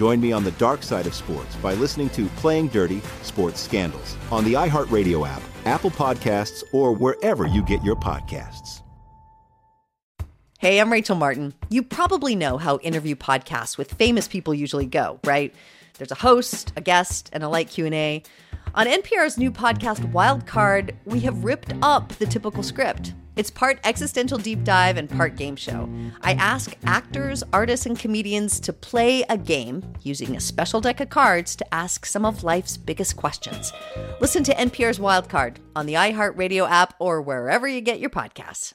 Join me on the dark side of sports by listening to Playing Dirty Sports Scandals on the iHeartRadio app, Apple Podcasts, or wherever you get your podcasts. Hey, I'm Rachel Martin. You probably know how interview podcasts with famous people usually go, right? There's a host, a guest, and a light Q&A. On NPR's new podcast Wildcard, we have ripped up the typical script. It's part existential deep dive and part game show. I ask actors, artists, and comedians to play a game using a special deck of cards to ask some of life's biggest questions. Listen to NPR's Wildcard on the iHeartRadio app or wherever you get your podcasts.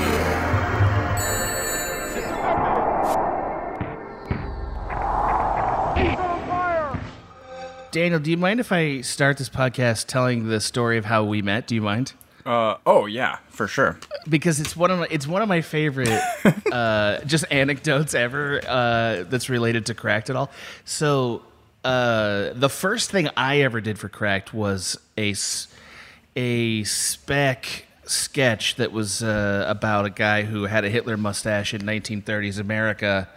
Daniel, do you mind if I start this podcast telling the story of how we met? Do you mind? Uh, oh yeah, for sure. Because it's one of my it's one of my favorite uh, just anecdotes ever uh, that's related to Cracked at all. So uh, the first thing I ever did for Cracked was a a spec sketch that was uh, about a guy who had a Hitler mustache in 1930s America.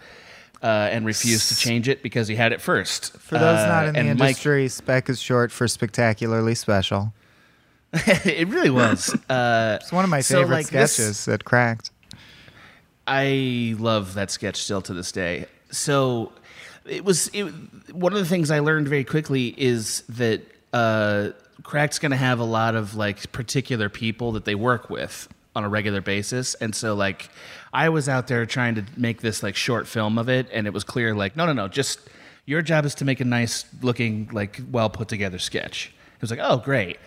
Uh, and refused to change it because he had it first. For those Uh, not in the and Mike- industry, spec is short for spectacularly special. it really was. Uh, It's one of my So, favorite like, this- sketches that cracked. I love that sketch still to this day. So it was it, one of the things I learned very quickly is that uh, Crack's going to have a lot of like particular people that they work with on a regular basis, and so like I was out there trying to make this like short film of it, and it was clear like no no no just your job is to make a nice looking like well put together sketch. It was like oh great.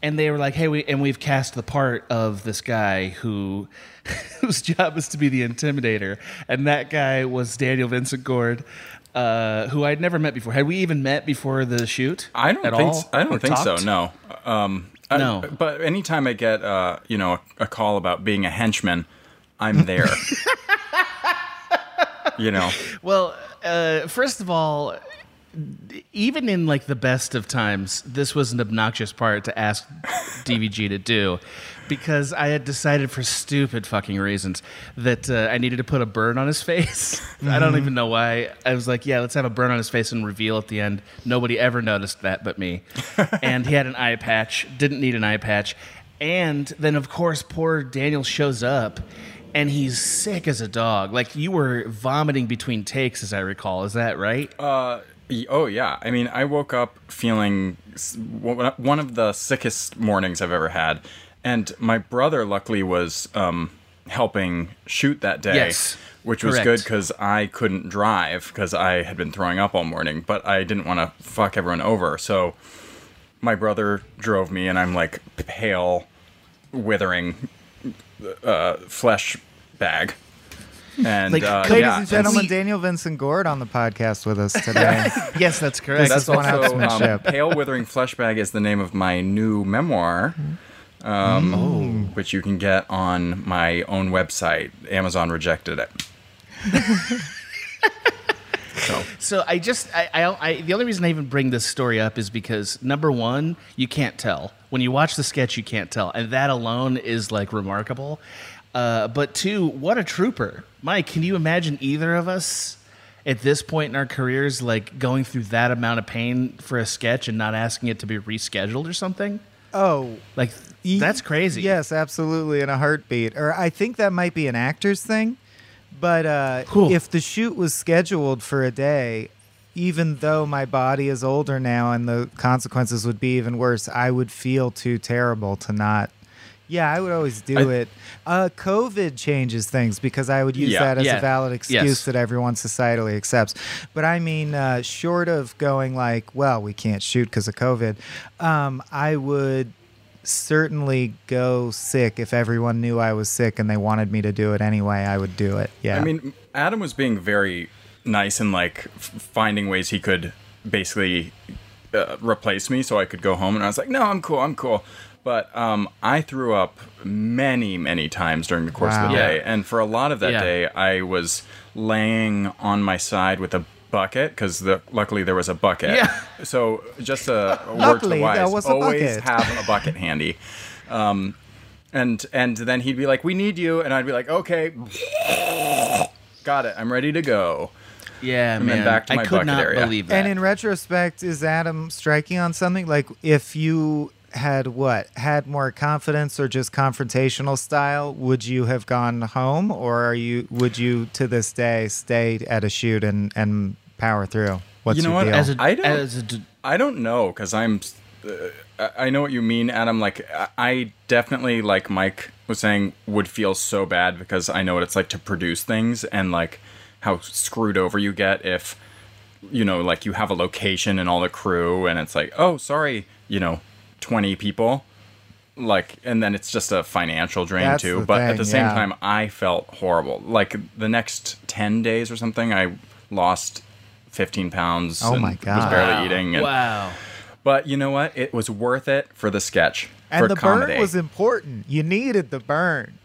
And they were like, "Hey, we and we've cast the part of this guy who, whose job is to be the intimidator, and that guy was Daniel Vincent Gordh, uh, who I'd never met before. Had we even met before the shoot? I don't think all? s- I don't think so. No. Um, I- No. but anytime I get uh, you know a, a call about being a henchman, I'm there. you know. Well, uh, first of all, even in like the best of times, this was an obnoxious part to ask DVG to do because I had decided for stupid fucking reasons that uh, I needed to put a burn on his face. I don't even know why. I was like, yeah, let's have a burn on his face and reveal at the end. Nobody ever noticed that but me. and he had an eye patch, didn't need an eye patch. And then, of course, poor Daniel shows up and he's sick as a dog. Like you were vomiting between takes, as I recall. Is that right? Uh, oh yeah. I mean, I woke up feeling one of the sickest mornings I've ever had, and my brother luckily was um, helping shoot that day. Yes, Which was correct. good because I couldn't drive because I had been throwing up all morning, but I didn't want to fuck everyone over. So my brother drove me, and I'm like pale, withering uh, flesh bag. And Like, uh, Ladies yeah, and gentlemen, we- Daniel Vincent Gordh on the podcast with us today. yes, that's correct. That's one also um. Pale Withering Flesh Bag is the name of my new memoir, um, which you can get on my own website. Amazon rejected it. so So I just I, I, I the only reason I even bring this story up is because number one, you can't tell when you watch the sketch, you can't tell, and that alone is like remarkable. Uh, but two, what a trooper, Mike! Can you imagine either of us at this point in our careers like going through that amount of pain for a sketch and not asking it to be rescheduled or something? oh, Like that's crazy. Yes, absolutely, in a heartbeat. Or I think that might be an actor's thing. But uh, Cool. if the shoot was scheduled for a day, even though my body is older now and the consequences would be even worse, I would feel too terrible to not. Yeah, I would always do I- it. Uh, COVID changes things because I would use Yeah. that as Yeah. a valid excuse Yes. that everyone societally accepts. But I mean, uh, short of going like, well, we can't shoot because of COVID, um, I would certainly go sick if everyone knew I was sick and they wanted me to do it anyway. I would do it. Yeah. I mean, Adam was being very nice and like f- finding ways he could basically uh, replace me so I could go home. And I was like, no, I'm cool, I'm cool. But um, I threw up many, many times during the course of the day. Yeah. And for a lot of that Yeah. day, I was laying on my side with a bucket because the, luckily there was a bucket. Yeah. So just a word to Luckily, the wise, there was a always bucket. have a bucket handy. Um, and and then he'd be like, "We need you," and I'd be like, "Okay, got it. I'm ready to go." Yeah, And man. then back to I could bucket not area. believe that. And in retrospect, is Adam striking on something? Like if you had what had more confidence or just confrontational style, would you have gone home, or are you would you to this day stay at a shoot and and power through? What's You know your what? deal? as a, I don't- as a d- I don't know because I'm. Uh, I- I know what you mean, Adam. Like I- I definitely, like Mike was saying, would feel so bad because I know what it's like to produce things and like how screwed over you get if you know, like you have a location and all the crew, and it's like, oh, sorry, you know, twenty people. Like, and then it's just a financial drain That's too. the But at the same yeah. time, I felt horrible. Like the next ten days or something, I lost fifteen pounds. Oh and my Was God. barely eating. And, wow. But you know what? It was worth it for the sketch. and for the comedy. burn was important. You needed the burn.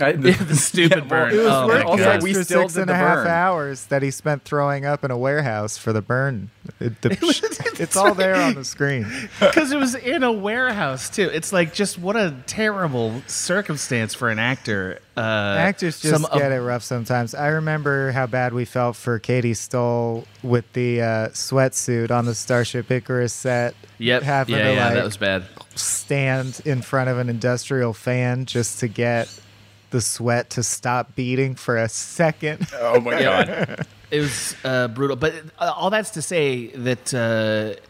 I, the stupid burn. It was Oh, worth Also, the we extra still six did and a the half burn. hours that he spent throwing up in a warehouse for the burn. It- the- it's all there on the screen. because it was in a warehouse too. It's like just what a terrible circumstance for an actor. Uh, Actors just some get it rough sometimes. I remember how bad we felt for Katy Stoll with the uh, sweatsuit on the Starship Icarus set. Yep. having yeah, to yeah, like that was bad. stand in front of an industrial fan just to get the sweat to stop beating for a second. oh my god! It was uh, brutal. But uh, all that's to say that uh,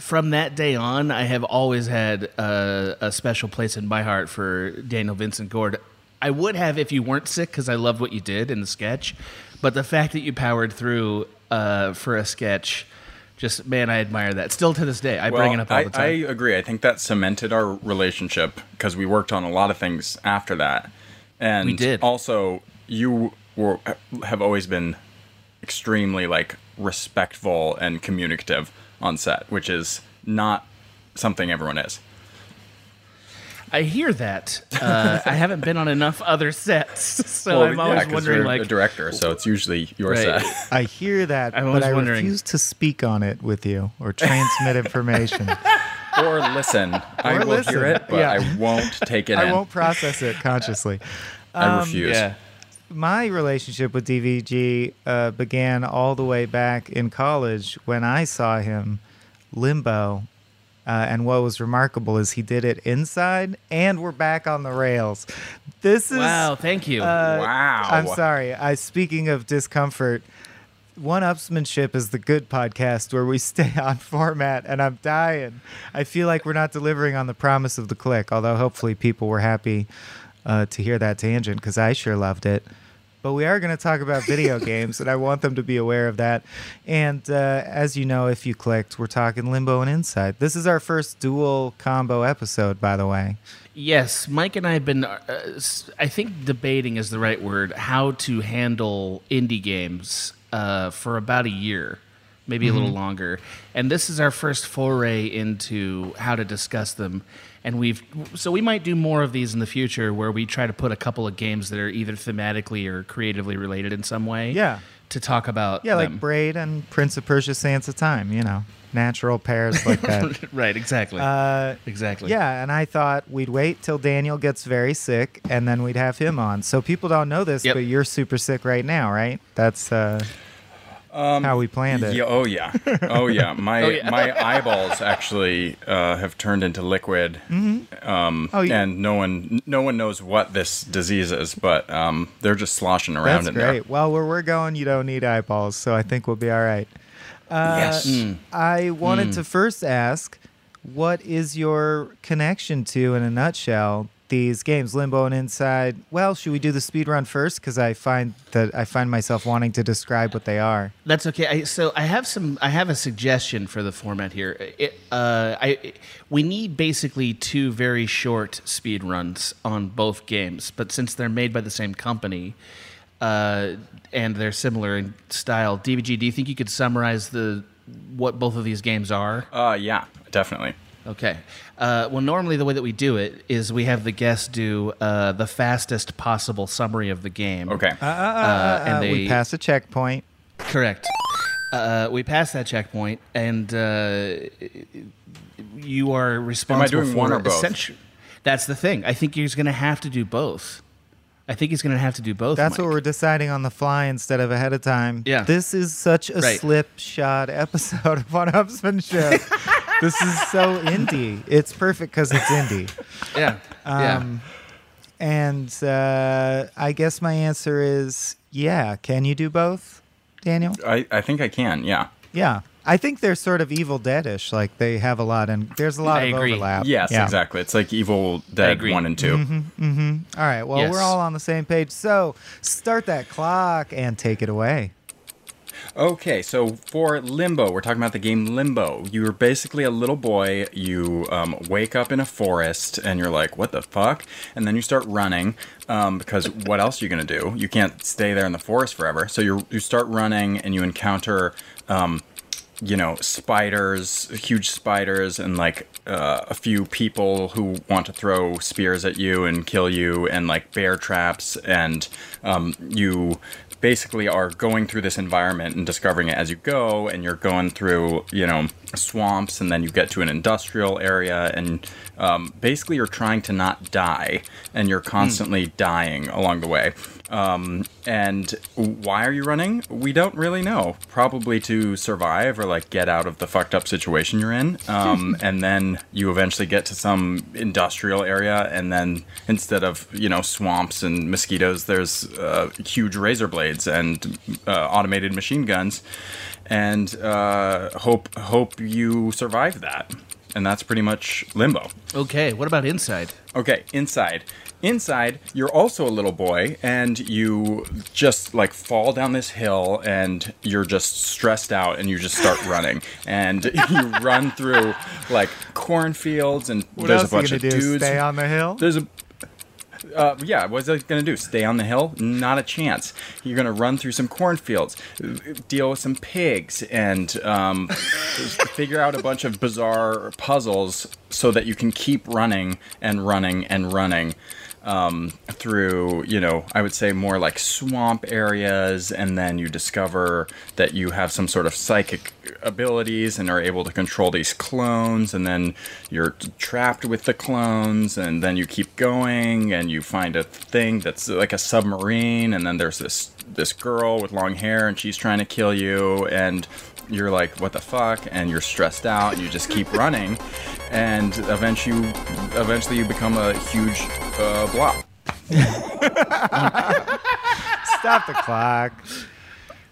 from that day on, I have always had uh, a special place in my heart for Daniel Vincent Gordh. I would have if you weren't sick because I loved what you did in the sketch. But the fact that you powered through uh, for a sketch, just man, I admire that. Still to this day, I bring it up all I, the time. I agree. I think that cemented our relationship because we worked on a lot of things after that. And We did. Also, you were have always been extremely like respectful and communicative on set, which is not something everyone is. I hear that. Uh, I haven't been on enough other sets, so Well, I'm yeah, always 'cause wondering you're like a director, so it's usually your Right. set. I hear that, I'm but I wondering- refuse to speak on it with you or transmit information. or listen. I will listen, hear it, but yeah. I won't take it I in. won't process it consciously. I refuse. yeah. my relationship with DVG uh, began all the way back in college when I saw him limbo. Uh, and what was remarkable is he did it inside, and we're back on the rails. This is Wow, thank you. uh, Wow. I'm sorry. I speaking of discomfort, one upsmanship is the good podcast where we stay on format, and I'm dying. I feel like we're not delivering on the promise of the click, although hopefully people were happy uh, to hear that tangent because I sure loved it. But we are going to talk about video games, and I want them to be aware of that. And uh, as you know, if you clicked, we're talking Limbo and Inside. This is our first dual combo episode, by the way. Yes, Mike and I have been, uh, s- I think debating is the right word, how to handle indie games uh, for about a year, maybe a little longer. And this is our first foray into how to discuss them. And we've, so we might do more of these in the future where we try to put a couple of games that are either thematically or creatively related in some way. Yeah. To talk about. Yeah, like. Braid and Prince of Persia Sands of Time, you know, natural pairs like that. right, exactly. uh, exactly. yeah, and I thought we'd wait till Daniel gets very sick and then we'd have him on. So people don't know this, Yep. but you're super sick right now, right? That's uh how we planned it. Yeah, oh yeah, oh yeah. My Oh, yeah. my eyeballs actually uh, have turned into liquid, um, Oh, yeah. and no one no one knows what this disease is, but um, they're just sloshing around That's in great. Well, where we're going, you don't need eyeballs, so I think we'll be all right. Uh, there. Yes. I wanted to first ask, what is your connection to, in a nutshell, these games, Limbo and Inside? Well, should we do the speed run first? Because I find that I find myself wanting to describe what they are. That's okay. I, so I have some. I have a suggestion for the format here. It, uh, I we need basically two very short speed runs on both games, but since they're made by the same company uh, and they're similar in style, DVG, do you think you could summarize the what both of these games are? Uh, yeah, definitely. Okay. Uh, well, normally the way that we do it is we have the guests do uh, the fastest possible summary of the game. Okay. Uh, and we pass a checkpoint. Correct. Uh, we pass that checkpoint, and uh, you are responsible Am I doing for one or both? That's the thing. I think he's going to have to do both. I think he's going to have to do both. That's Mike. what we're deciding on the fly instead of ahead of time. Yeah. This is such a Right. slipshod episode of One Upsmanship. this is so indie. It's perfect because it's indie. Yeah. Um, And uh, I guess my answer is yeah. Can you do both, Daniel? I, I think I can. Yeah. Yeah. I think they're sort of Evil Deadish. Like they have a lot, and there's a lot I of agree. overlap. Yes, Yeah. exactly. It's like Evil Dead one and 2 All right. Well, Yes. we're all on the same page. So start that clock and take it away. Okay, so for Limbo, we're talking about the game Limbo. You're basically a little boy. You um, wake up in a forest, and you're like, "What the fuck?" And then you start running um, because what else are you gonna do? You can't stay there in the forest forever. So you you start running, and you encounter. Um, you know, spiders, huge spiders, and like uh, a few people who want to throw spears at you and kill you, and like bear traps, and um, you basically are going through this environment and discovering it as you go, and you're going through, you know, swamps, and then you get to an industrial area, and um, basically you're trying to not die, and you're constantly dying along the way. Um, and why are you running? We don't really know. Probably to survive or like get out of the fucked up situation you're in. Um, and then you eventually get to some industrial area, and then instead of you know swamps and mosquitoes, there's uh, huge razor blades and uh, automated machine guns. And uh, hope hope you survive that. And that's pretty much limbo. Okay. What about inside? Okay, inside. Inside, you're also a little boy, and you just like fall down this hill, and you're just stressed out, and you just start running, and you run through like cornfields, and What there's else a are bunch you of gonna do? dudes. Stay on the hill? There's a uh, yeah, what's it gonna do? Stay on the hill? Not a chance. You're gonna run through some cornfields, deal with some pigs, and um, figure out a bunch of bizarre puzzles so that you can keep running and running and running um, through, you know, I would say more like swamp areas, and then you discover that you have some sort of psychic abilities and are able to control these clones, and then you're trapped with the clones, and then you keep going, and you find a thing that's like a submarine, and then there's this this girl with long hair, and she's trying to kill you, and you're like, what the fuck? And you're stressed out, and you just keep running, and eventually, you, eventually you become a huge uh, blob. Stop the clock.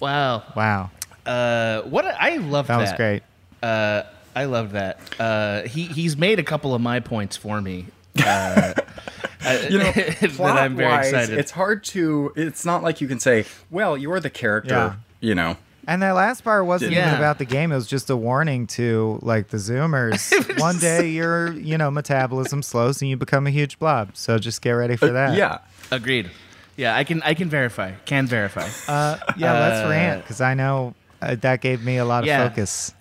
Wow. Wow. Uh, what a- I love That that. was great. Uh, I love that. Uh, he he's made a couple of my points for me. Uh, You know, that I'm very plot-wise, excited. It's hard to. It's not like you can say, "Well, you're the character." Yeah. You know. And that last part wasn't even about the game. It was just a warning to like the Zoomers. One day your you know metabolism slows and you become a huge blob. So just get ready for that. Yeah. Agreed. Yeah, I can I can verify. Can verify. Uh, yeah. let's Uh, rant because I know uh, that gave me a lot of Yeah. focus.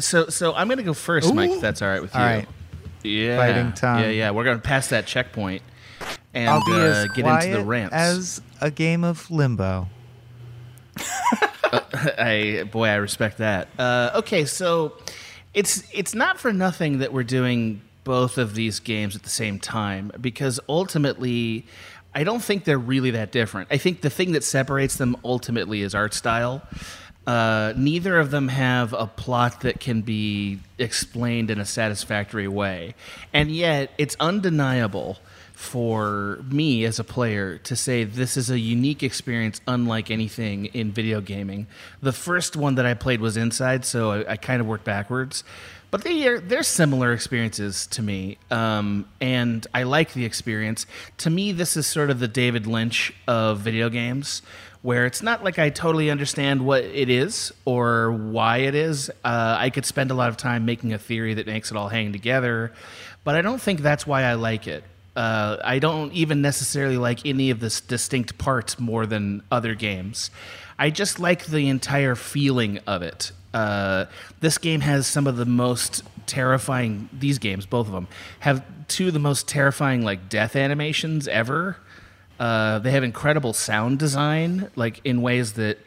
So so I'm gonna go first, Mike. If that's all right with you. All right. Yeah. Fighting. Yeah, yeah. We're gonna pass that checkpoint and I'll be uh, as get quiet into the rants. as a game of limbo. I boy, I respect that. Uh, okay, so it's it's not for nothing that we're doing both of these games at the same time because ultimately, I don't think they're really that different. I think the thing that separates them ultimately is art style. Uh, neither of them have a plot that can be explained in a satisfactory way. And yet, it's undeniable for me as a player to say this is a unique experience unlike anything in video gaming. The first one that I played was Inside, so I, I kind of worked backwards. But they are, they're similar experiences to me, um, and I like the experience. To me, this is sort of the David Lynch of video games, where it's not like I totally understand what it is or why it is. Uh, I could spend a lot of time making a theory that makes it all hang together, but I don't think that's why I like it. Uh, I don't even necessarily like any of the distinct parts more than other games. I just like the entire feeling of it. Uh, this game has some of the most terrifying. These games, both of them, have two of the most terrifying like death animations ever. Uh, they have incredible sound design, like in ways that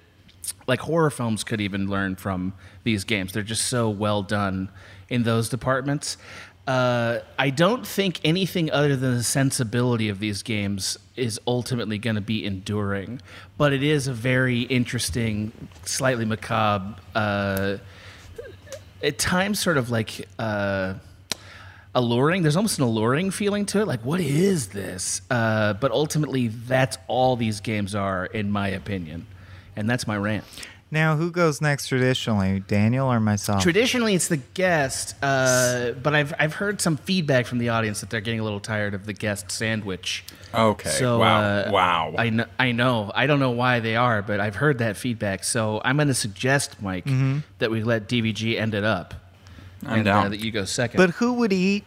like horror films could even learn from these games. They're just so well done in those departments. Uh, I don't think anything other than the sensibility of these games is ultimately going to be enduring, but it is a very interesting, slightly macabre, uh, at times sort of like uh, alluring. There's almost an alluring feeling to it. Like, what is this? Uh, but ultimately, that's all these games are, in my opinion. And that's my rant. Now, who goes next traditionally, Daniel or myself? Traditionally, it's the guest, uh, but I've I've heard some feedback from the audience that they're getting a little tired of the guest sandwich. Okay. So wow. uh, wow. I know, I know. I don't know why they are, but I've heard that feedback. So I'm going to suggest, Mike, that we let DVG end it up. I'm and, Uh, down. that you go second. but who would eat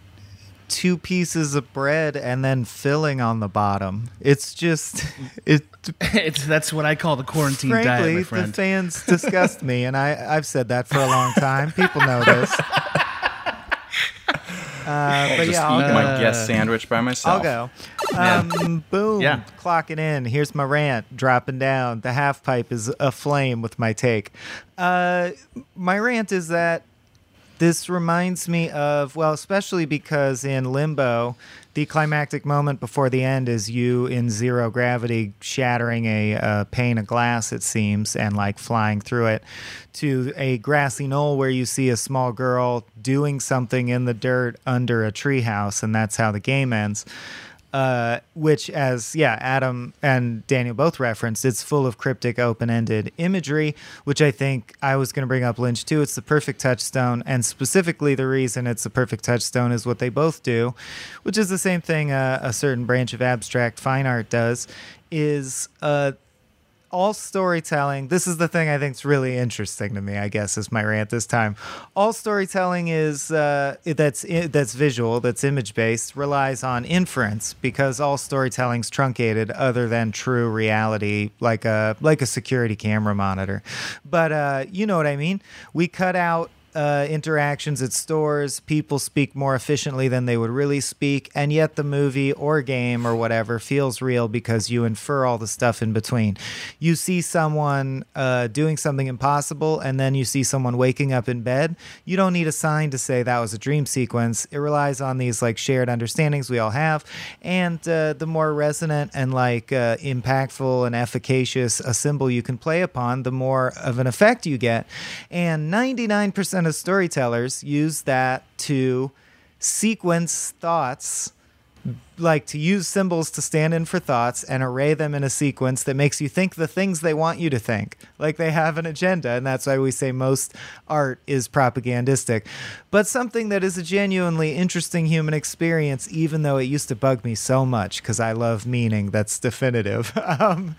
two pieces of bread and then filling on the bottom? It's just it. it's that's what I call the quarantine diet, frankly, my the fans disgust me, and I I've said that for a long time. People know this. Uh, but Just yeah, I'll eat go. my guest sandwich by myself. I'll go. Um, boom. Yeah. Clocking in. Here's my rant. Dropping down. The half pipe is aflame with my take. Uh, my rant is that this reminds me of, well, especially because in Limbo, the climactic moment before the end is you in zero gravity shattering a uh, pane of glass, it seems, and like flying through it to a grassy knoll where you see a small girl doing something in the dirt under a treehouse, and that's how the game ends uh, which, as yeah, Adam and Daniel both referenced, it's full of cryptic, open-ended imagery, which I think I was going to bring up Lynch too. It's the perfect touchstone, and specifically the reason it's the perfect touchstone is what they both do, which is the same thing uh, a certain branch of abstract fine art does, is uh, all storytelling this is the thing i think is really interesting to me i guess is my rant this time. All storytelling is uh, that's that's visual that's image based relies on inference because all storytelling's truncated other than true reality like a like a security camera monitor. But uh, you know what i mean? We cut out uh, interactions at stores, people speak more efficiently than they would really speak, and yet the movie or game or whatever feels real because you infer all the stuff in between. You see someone uh, doing something impossible, and then you see someone waking up in bed. You don't need a sign to say that was a dream sequence. It relies on these like shared understandings we all have, and uh, the more resonant and like uh, impactful and efficacious a symbol you can play upon, the more of an effect you get. And 99% of storytellers use that to sequence thoughts like to use symbols to stand in for thoughts and array them in a sequence that makes you think the things they want you to think. Like they have an agenda, and that's why we say most art is propagandistic. But something that is a genuinely interesting human experience, even though it used to bug me so much because I love meaning that's definitive, um,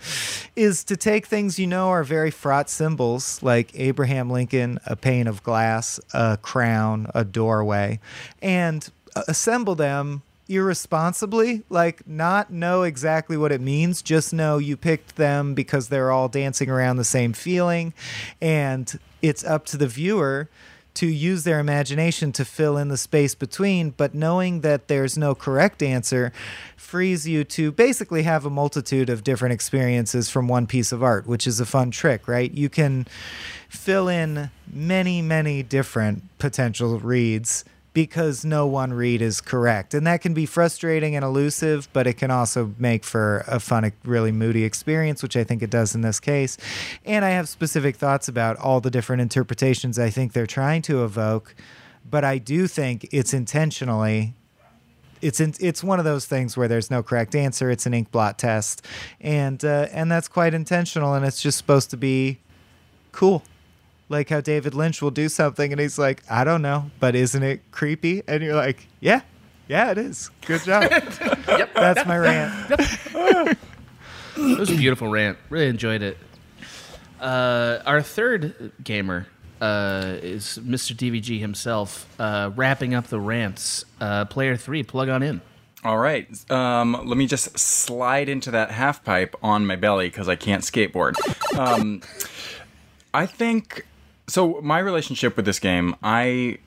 is to take things you know are very fraught symbols like Abraham Lincoln, a pane of glass, a crown, a doorway, and uh, assemble them irresponsibly like not know exactly what it means just know you picked them because they're all dancing around the same feeling and it's up to the viewer to use their imagination to fill in the space between but knowing that there's no correct answer frees you to basically have a multitude of different experiences from one piece of art which is a fun trick right? You can fill in many many different potential reads because no one read is correct. And that can be frustrating and elusive, but it can also make for a fun, really moody experience, which I think it does in this case. And I have specific thoughts about all the different interpretations I think they're trying to evoke, but I do think it's intentionally it's in, it's one of those things where there's no correct answer. It's an ink blot test, and uh, and that's quite intentional, and it's just supposed to be cool. Like how David Lynch will do something, and he's like, I don't know, but isn't it creepy? And you're like, Yeah, yeah, it is. Good job. yep, that's my rant. It was a beautiful rant. Really enjoyed it. Uh, our third gamer uh, is Mr. DVG himself, uh, wrapping up the rants. Uh, player three, plug on in. All right. Um, let me just slide into that half pipe on my belly because I can't skateboard. Um, I think so. My relationship with this game, I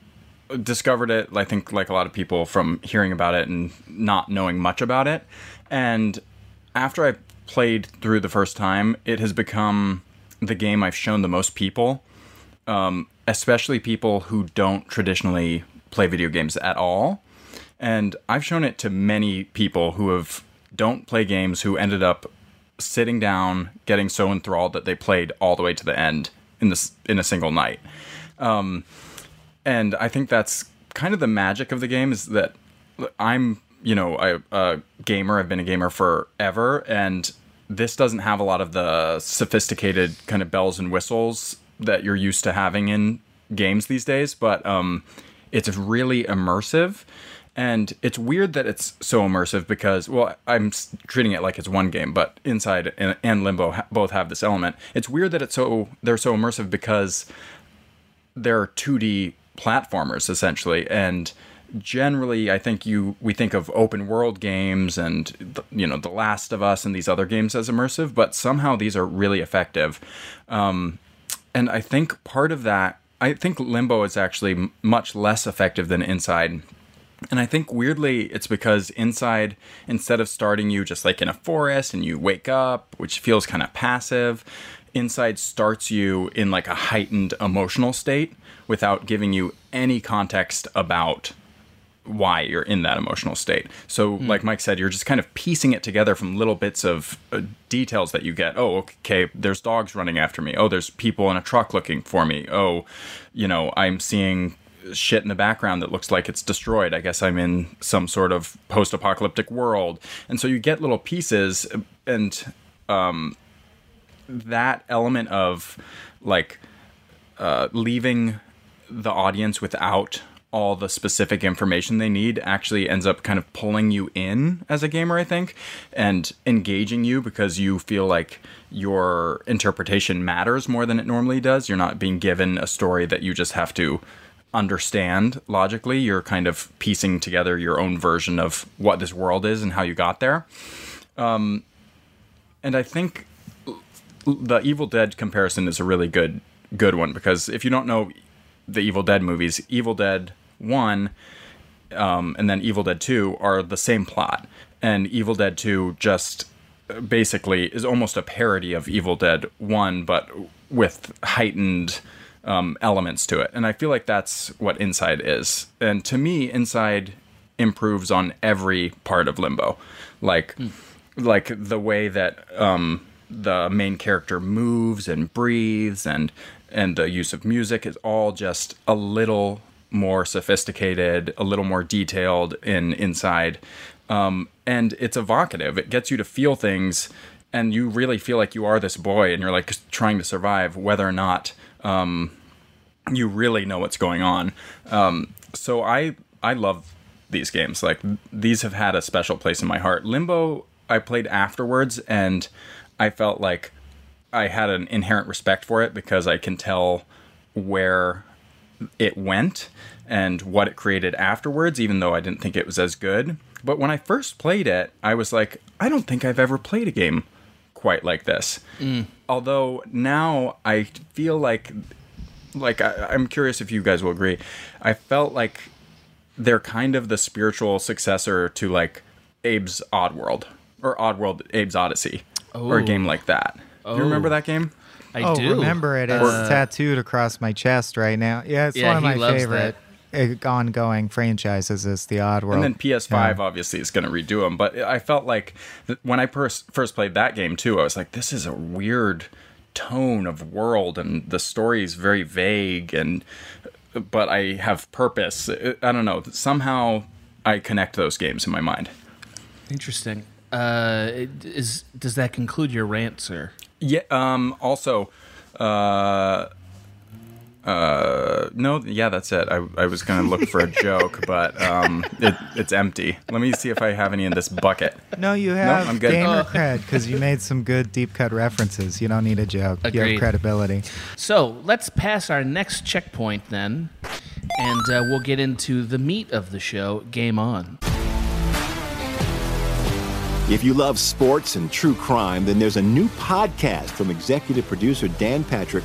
discovered it. I think like a lot of people from hearing about it and not knowing much about it. And after I played through the first time, it has become the game I've shown the most people, um, especially people who don't traditionally play video games at all. And I've shown it to many people who have don't play games who ended up sitting down, getting so enthralled that they played all the way to the end in this in a single night. Um, and I think that's kind of the magic of the game is that I'm you know a, a gamer. I've been a gamer forever, and this doesn't have a lot of the sophisticated kind of bells and whistles that you're used to having in games these days. But um, it's really immersive. And it's weird that it's so immersive because, well, I'm treating it like it's one game, but Inside and, and Limbo ha- both have this element. It's weird that it's so they're so immersive because they're 2D platformers essentially, and generally, I think you we think of open world games and the, you know The Last of Us and these other games as immersive, but somehow these are really effective. Um, and I think part of that, I think Limbo is actually much less effective than Inside. And I think weirdly, it's because Inside, instead of starting you just like in a forest and you wake up, which feels kind of passive, Inside starts you in like a heightened emotional state without giving you any context about why you're in that emotional state. So, like Mike said, you're just kind of piecing it together from little bits of uh, details that you get. Oh, okay, there's dogs running after me. Oh, there's people in a truck looking for me. Oh, you know, I'm seeing shit in the background that looks like it's destroyed. I guess I'm in some sort of post apocalyptic world. And so you get little pieces, and um, that element of like uh, leaving the audience without all the specific information they need actually ends up kind of pulling you in as a gamer, I think, and engaging you because you feel like your interpretation matters more than it normally does. You're not being given a story that you just have to understand logically. You're kind of piecing together your own version of what this world is and how you got there. Um, and I think the Evil Dead comparison is a really good good one because if you don't know the Evil Dead movies, Evil Dead One um, and then Evil Dead Two are the same plot, and Evil Dead Two just basically is almost a parody of Evil Dead One, but with heightened um, elements to it. And I feel like that's what Inside is. And to me, Inside improves on every part of Limbo, like like the way that um, the main character moves and breathes and and the use of music is all just a little more sophisticated, a little more detailed in inside. Um, and it's evocative. It gets you to feel things and you really feel like you are this boy and you're like trying to survive whether or not um, you really know what's going on. Um, so I I love these games. Like these have had a special place in my heart. Limbo I played afterwards and I felt like I had an inherent respect for it because I can tell where it went and what it created afterwards, even though I didn't think it was as good. But when I first played it, I was like, I don't think I've ever played a game quite like this. Although now I feel like, like I, I'm curious if you guys will agree. I felt like they're kind of the spiritual successor to like Abe's Oddworld or Oddworld Abe's Oddysee or a Oh. game like that. Do you remember that game? I oh, do remember it? It's Uh, tattooed across my chest right now. Yeah, it's Yeah, one of my favorite. uh, ongoing franchises is the Oddworld. And then PS5 obviously is going to redo them, but I felt like th- when I first first played that game too, I was like, this is a weird tone of world, and the story is very vague, and but I have purpose. I I don't know. Somehow I connect those games in my mind. Interesting. Uh, is does that conclude your rant, sir? Yeah. Um. Also, uh, uh, no. Yeah, that's it. I, I was gonna look for a joke, but um, it, it's empty. Let me see if I have any in this bucket. no, you have I'm good. gamer Oh. cred because you made some good deep cut references. You don't need a joke. You have credibility. So let's pass our next checkpoint then, and uh, we'll get into the meat of the show. Game on. If you love sports and true crime, then there's a new podcast from executive producer Dan Patrick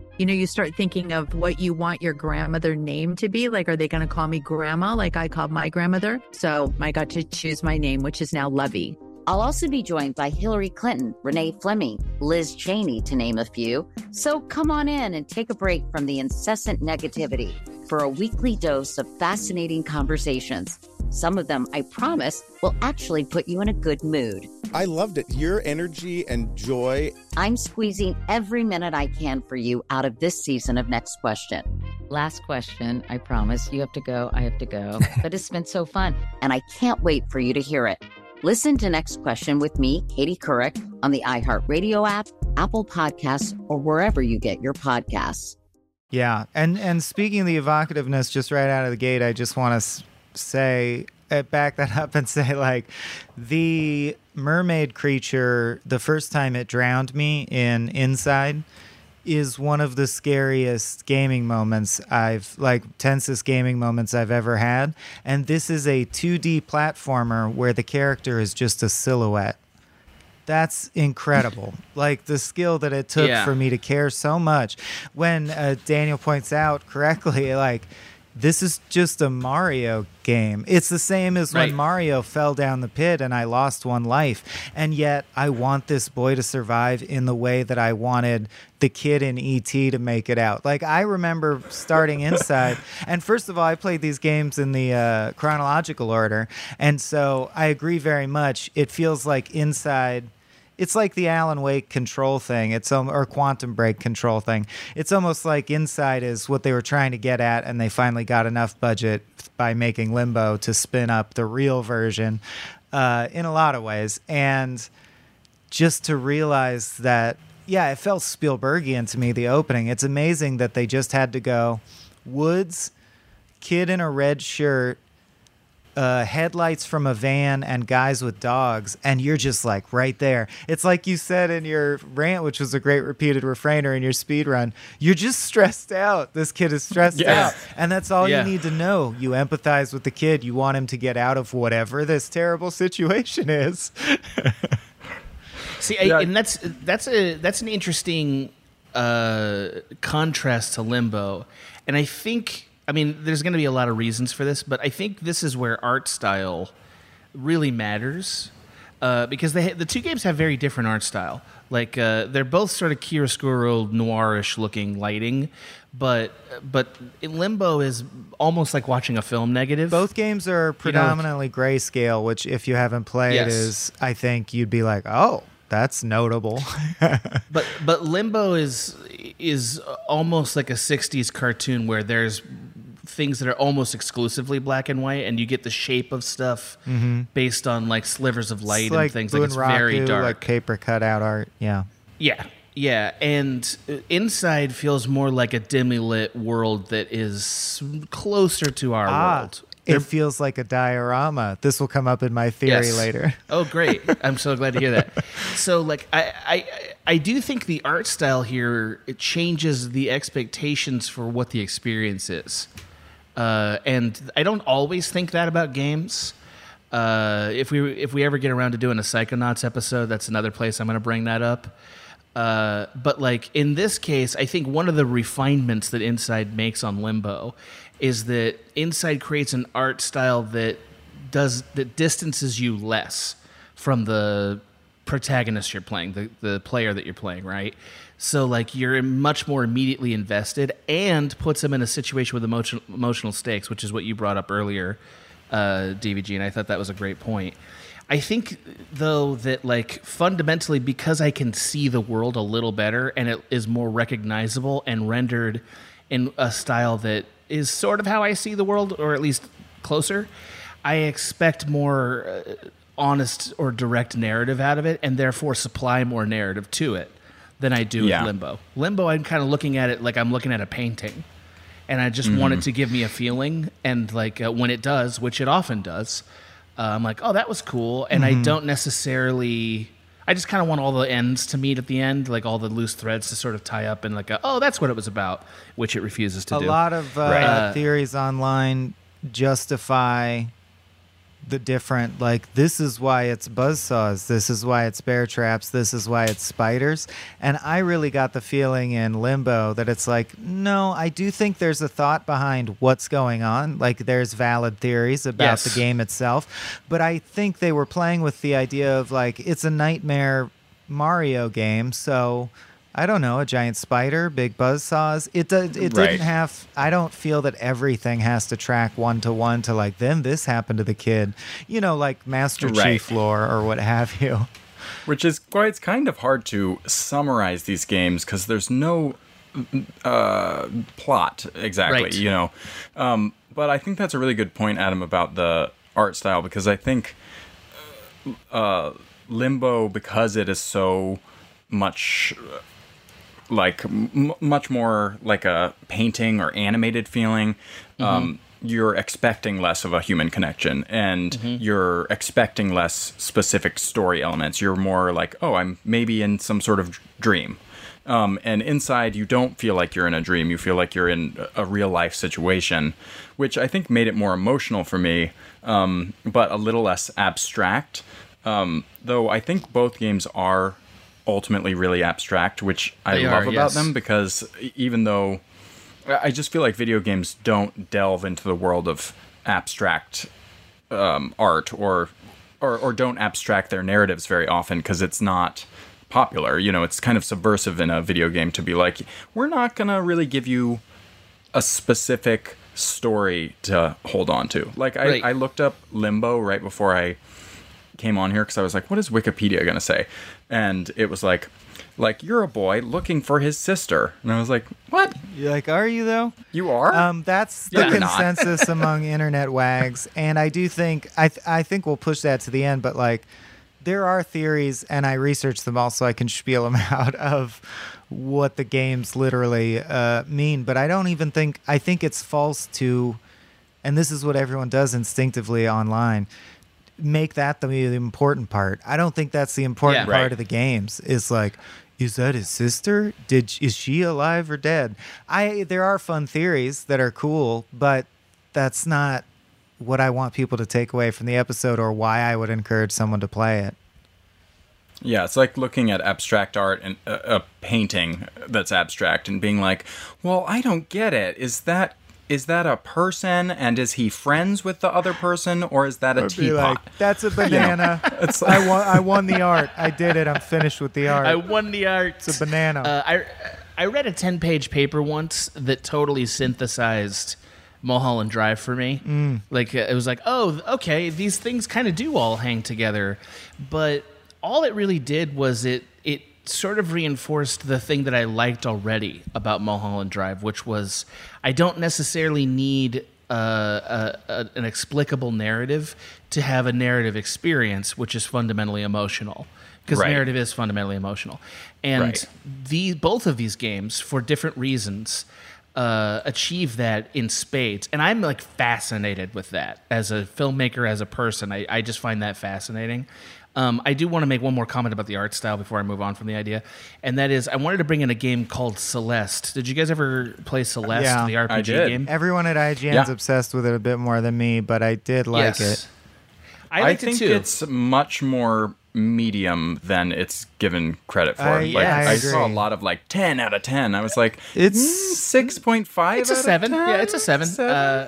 You know, you start thinking of what you want your grandmother name to be. Like, are they going to call me grandma like I called my grandmother? So I got to choose my name, which is now Lovey. I'll also be joined by Hillary Clinton, Renee Fleming, Liz Cheney, to name a few. So come on in and take a break from the incessant negativity for a weekly dose of fascinating conversations. Some of them, I promise, will actually put you in a good mood. I loved it. Your energy and joy. I'm squeezing every minute I can for you out of this season of Next Question. Last question, I promise. You have to go, I have to go. but it's been so fun, and I can't wait for you to hear it. Listen to Next Question with me, Katie Couric, on the iHeartRadio app, Apple Podcasts, or wherever you get your podcasts. Yeah, and and speaking of the evocativeness, just right out of the gate, I just want to say uh, back that up and say like the mermaid creature the first time it drowned me in Inside is one of the scariest gaming moments I've like tensest gaming moments I've ever had and this is a 2D platformer where the character is just a silhouette that's incredible. like the skill that it took Yeah. for me to care so much. When uh, Daniel points out correctly, like, this is just a Mario game. It's the same as Right. when Mario fell down the pit and I lost one life. And yet I want this boy to survive in the way that I wanted the kid in ET to make it out. Like I remember starting inside and first of all I played these games in the uh, chronological order. And so I agree very much. It feels like inside it's like the Alan Wake control thing. It's um, or Quantum Break control thing. It's almost like Inside is what they were trying to get at, and they finally got enough budget by making Limbo to spin up the real version. Uh, in a lot of ways, and just to realize that, yeah, it felt Spielbergian to me. The opening. It's amazing that they just had to go woods, kid in a red shirt, uh, headlights from a van and guys with dogs, and you're just like right there. It's like you said in your rant, which was a great repeated refrainer in your speed run. You're just stressed out. This kid is stressed Yeah. out, and that's all Yeah. you need to know. You empathize with the kid. You want him to get out of whatever this terrible situation is. See, I, Yeah. and that's that's a that's an interesting uh, contrast to Limbo, and I think I mean there's going to be a lot of reasons for this, but I think this is where art style really matters uh, because they the two games have very different art style. Like uh, they're both sort of chiaroscuro noirish looking lighting, but but Limbo is almost like watching a film negative. Both games are predominantly grayscale, which if you haven't played Yes. is I think you'd be like, "Oh, that's notable." but but Limbo is is almost like a '60s cartoon where there's things that are almost exclusively black and white, and you get the shape of stuff Mhm. based on like slivers of light it's and like things. Like it's Bunraku, very dark. like paper cutout art. Yeah. Yeah, yeah, and uh, inside feels more like a dimly lit world that is closer to our ah, world. it feels like a diorama. This will come up in my theory Yes. later. Oh, great! I'm so glad to hear that. So, like, I, I, I do think the art style here it changes the expectations for what the experience is, uh, and I don't always think that about games. Uh, if we if we ever get around to doing a Psychonauts episode, that's another place I'm going to bring that up. Uh, but like in this case, I think one of the refinements that Inside makes on Limbo is that Inside creates an art style that does that distances you less from the protagonist you're playing, the the player that you're playing, right? So like you're much more immediately invested and puts them in a situation with emotional emotional stakes, which is what you brought up earlier, uh, DVG, and I thought that was a great point. I think though that like fundamentally because I can see the world a little better and it is more recognizable and rendered in a style that is sort of how I see the world or at least closer, I expect more uh, honest or direct narrative out of it and therefore supply more narrative to it than I do Yeah. with Limbo. Limbo I'm kind of looking at it like I'm looking at a painting and I just want it Mhm. to give me a feeling. And like uh, when it does, which it often does, uh, I'm like, oh, that was cool. And I Mhm. don't necessarily. I just kind of want all the ends to meet at the end, like all the loose threads to sort of tie up and like, a, oh, that's what it was about, which it refuses to a do. A lot of uh, Uh, theories online justify the different like this is why it's buzzsaws this is why it's bear traps this is why it's spiders. And i really got the feeling in limbo that it's like no i do think there's a thought behind what's going on. Like there's valid theories about Yes. the game itself. But i think they were playing with the idea of like it's a nightmare mario game so I don't know, a giant spider, big buzzsaws. It does. It Right. didn't have. I don't feel that everything has to track one to one to like. Then this happened to the kid, you know, like Master Right. Chief lore or what have you. Which is why it's kind of hard to summarize these games because there's no uh, plot exactly, Right. you know. Um, but I think that's a really good point, Adam, about the art style because I think uh, Limbo, because it is so much like m- much more like a painting or animated feeling. Um, you're expecting less of a human connection and you're expecting less specific story elements. You're more like, oh, I'm maybe in some sort of dream. Um, and inside, you don't feel like you're in a dream. You feel like you're in a real life situation, which I think made it more emotional for me, um, but a little less abstract. Um, though I think both games are ultimately really abstract, which I They love are, about yes. them because even though I I just feel like video games don't delve into the world of abstract um, art or, or or don't abstract their narratives very often because it's not popular. You know, it's kind of subversive in a video game to be like, we're not gonna really give you a specific story to hold on to. Like I, Right. I looked up Limbo right before I came on here because I was like, what is Wikipedia gonna say? And it was like, like you're a boy looking for his sister, and I was like, what? You're like, are you though? You are? Um, that's the Yeah, consensus among internet wags, and I do think I th- I think we'll push that to the end. But like, there are theories, and I researched them all, so I can spiel them out of what the games literally uh, mean. But I don't even think I think it's false to, and this is what everyone does instinctively online. Make that the, the important part. I don't think that's the important Yeah. part Right. of the games. Is like, is that his sister? Did is she alive or dead? I there are fun theories that are cool, but that's not what I want people to take away from the episode or why I would encourage someone to play it. Yeah, it's like looking at abstract art and a, a painting that's abstract and being like, "Well, I don't get it. Is that is that a person and is he friends with the other person or is that a I'd be teapot? like, that's a banana. I won. I won the art. I did it. I'm finished with the art. I won the art. it's a banana. Uh, I I read a ten page paper once that totally synthesized Mulholland Drive for me. Mm. Like uh, it was like, oh, okay, these things kind of do all hang together, but all it really did was it it sort of reinforced the thing that I liked already about Mulholland Drive, which was I don't necessarily need uh, a, a, an explicable narrative to have a narrative experience, which is fundamentally emotional. Because Right. narrative is fundamentally emotional, and Right. the both of these games, for different reasons, uh, achieve that in spades. And I'm like fascinated with that as a filmmaker, as a person. I, I just find that fascinating. Um, I do want to make one more comment about the art style before I move on from the idea, and that is I wanted to bring in a game called Celeste. Did you guys ever play Celeste, Yeah. the RPG I did. game? Everyone at IGN's Yeah. obsessed with it a bit more than me, but I did like it. I I, think it too. it's much more medium than it's given credit for. I- like yeah, I I, saw a lot of like ten out of ten. I was like, It's- "Mm, six point five. It's a seven. Yeah, it's a seven. Uh,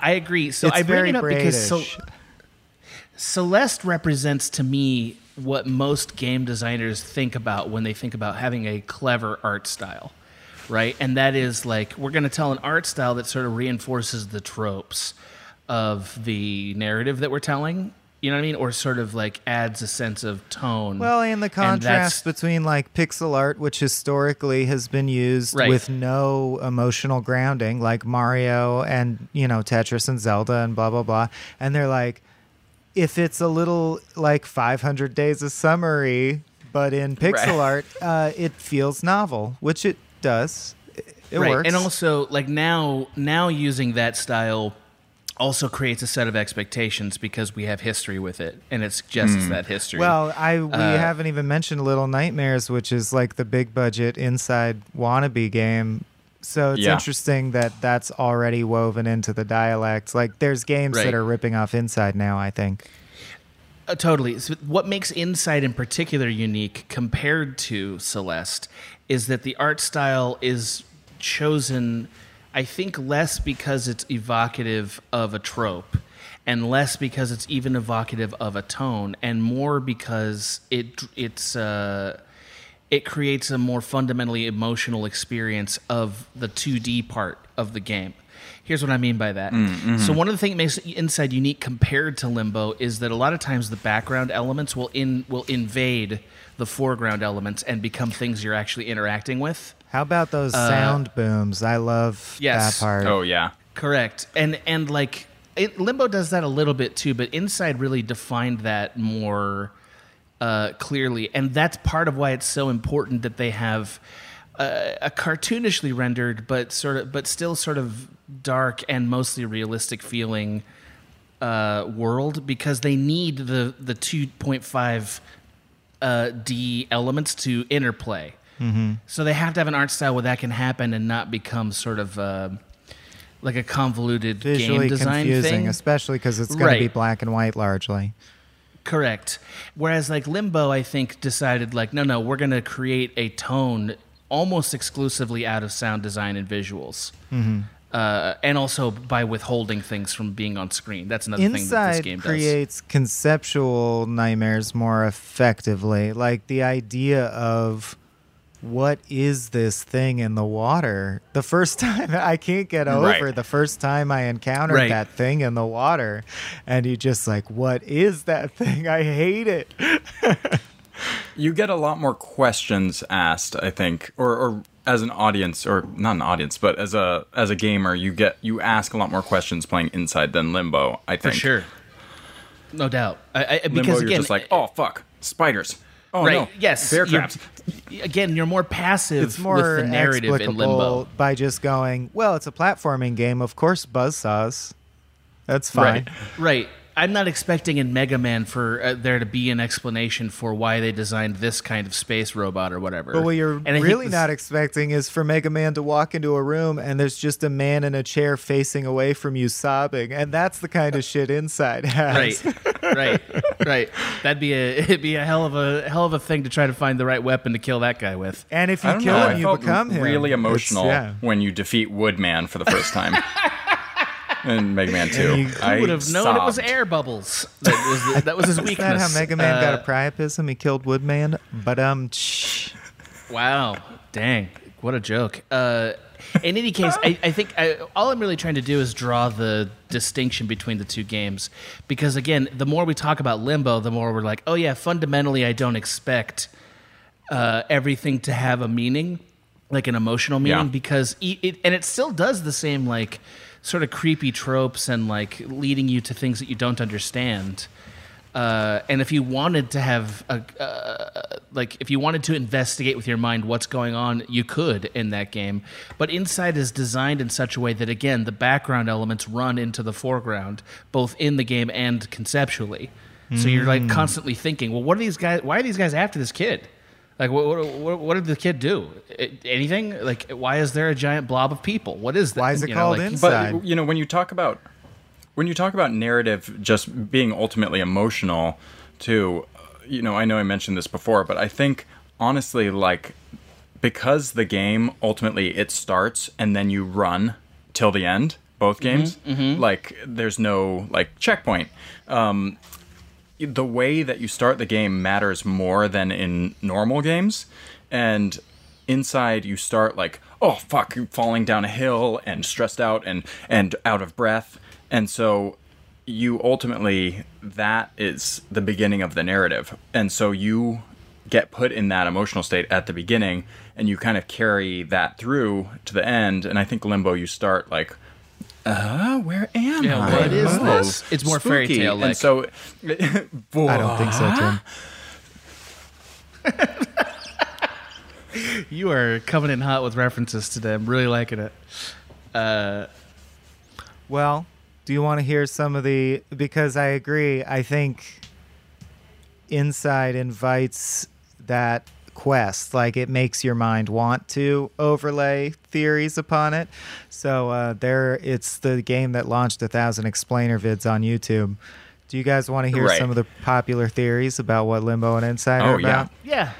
I agree. So It's I bring very it up because so, British. Celeste represents to me what most game designers think about when they think about having a clever art style, right? And that is like we're going to tell an art style that sort of reinforces the tropes of the narrative that we're telling. You know what I mean? Or sort of like adds a sense of tone. Well, and the contrast between like pixel art, which historically has been used Right. with no emotional grounding, like Mario and you know Tetris and Zelda and blah blah blah, and they're like, if it's a little like 500 Days of Summery, but in pixel art, uh, it feels novel, which it does. It, right. works. And also, like now, now using that style also creates a set of expectations because we have history with it, and it suggests that history. Well, I we Uh, haven't even mentioned Little Nightmares, which is like the big budget inside wannabe game. So it's Yeah. interesting that that's already woven into the dialect. Like there's games Right. that are ripping off Inside now, I think. Uh, totally. So what makes Inside in particular unique compared to Celeste is that the art style is chosen, I think, less because it's evocative of a trope and less because it's even evocative of a tone and more because it it's uh, it creates a more fundamentally emotional experience of the 2D part of the game. Here's what I mean by that. So one of the things that makes Inside unique compared to Limbo is that a lot of times the background elements will in will invade the foreground elements and become things you're actually interacting with. How about those sound booms? I love Uh, yes. that part. Oh yeah. Correct. And and like it, Limbo does that a little bit too, but Inside really defined that more uh, clearly, and that's part of why it's so important that they have uh, a cartoonishly rendered, but sort of, but still sort of dark and mostly realistic feeling uh, world because they need the the two point five uh, D elements to interplay. Mm-hmm. So they have to have an art style where that can happen and not become sort of uh, like a convoluted Visually game design confusing, thing. especially because it's going to be black and white largely. Correct. Whereas like Limbo, I think decided like, no, no, we're going to create a tone almost exclusively out of sound design and visuals, Mm-hmm. uh, and also by withholding things from being on screen. That's another thing that this Inside game does. creates conceptual nightmares more effectively. Like the idea of what is this thing in the water? The first time I can't get over Right. the first time I encountered Right. that thing in the water, and you just like, what is that thing? I hate it. You get a lot more questions asked, I think, or, or as an audience, or not an audience, but as a as a gamer, you get you ask a lot more questions playing Inside than Limbo. I For think sure. No doubt. I, I, Limbo, because you're just like, oh fuck, spiders. Oh right? no, Yes. bear you're- traps. Again, you're more passive It's more with the narrative in Limbo. by just going, well, it's a platforming game. Of course, buzzsaws. That's fine. Right. Right. I'm not expecting in Mega Man for uh, there to be an explanation for why they designed this kind of space robot or whatever. But what you're And really this- not expecting is for Mega Man to walk into a room and there's just a man in a chair facing away from you sobbing, and that's the kind of shit Inside has. right, right, right. That'd be a it'd be a hell of a hell of a thing to try to find the right weapon to kill that guy with. And if you kill know. him, I you felt become him. really emotional yeah. when you defeat Woodman for the first time. in Mega Man 2. you- I would have known it was air bubbles? That was the, that was his Is weakness. that how Mega Man got Uh, a priapism? He killed Woodman, but um, shh. Wow. Dang. What a joke. Uh, in any case, I, I think I, all I'm really trying to do is draw the distinction between the two games. Because, again, the more we talk about Limbo, the more we're like, oh, yeah, fundamentally, I don't expect uh, everything to have a meaning, like an emotional meaning, Yeah. because e- it, and it still does the same, like, sort of creepy tropes and, like, leading you to things that you don't understand. Uh, and if you wanted to have a, uh, like, if you wanted to investigate with your mind what's going on, you could in that game. But Inside is designed in such a way that, again, the background elements run into the foreground, both in the game and conceptually. So you're like Mm. constantly thinking, well, what are these guys? Why are these guys after this kid? Like, what, what, what, what did the kid do? Anything? Like, why is there a giant blob of people? What is that? Why is it You know, called like- Inside? But you know, when you talk about when you talk about narrative just being ultimately emotional, too, uh, you know, I know I mentioned this before, but I think honestly, like because the game ultimately it starts and then you run till the end, both games. Like there's no like checkpoint. Um, the way that you start the game matters more than in normal games. And inside you start like oh fuck you're falling down a hill and stressed out and and out of breath. And so you ultimately that is the beginning of the narrative. And so you get put in that emotional state at the beginning and you kind of carry that through to the end. And i think limbo you start like uh, where am Yeah, I? what is Oh, this? It's more fairy tale-like. And so, I don't think so, Tim. You are coming in hot with references today. I'm really liking it. Uh, Well, do you want to hear some of the? Because I agree. I think Inside invites that quest. Like it makes your mind want to overlay theories upon it. So uh, there, it's the game that launched a thousand explainer vids on YouTube. Do you guys want to hear Right. some of the popular theories about what Limbo and Inside are Oh, yeah. about? yeah,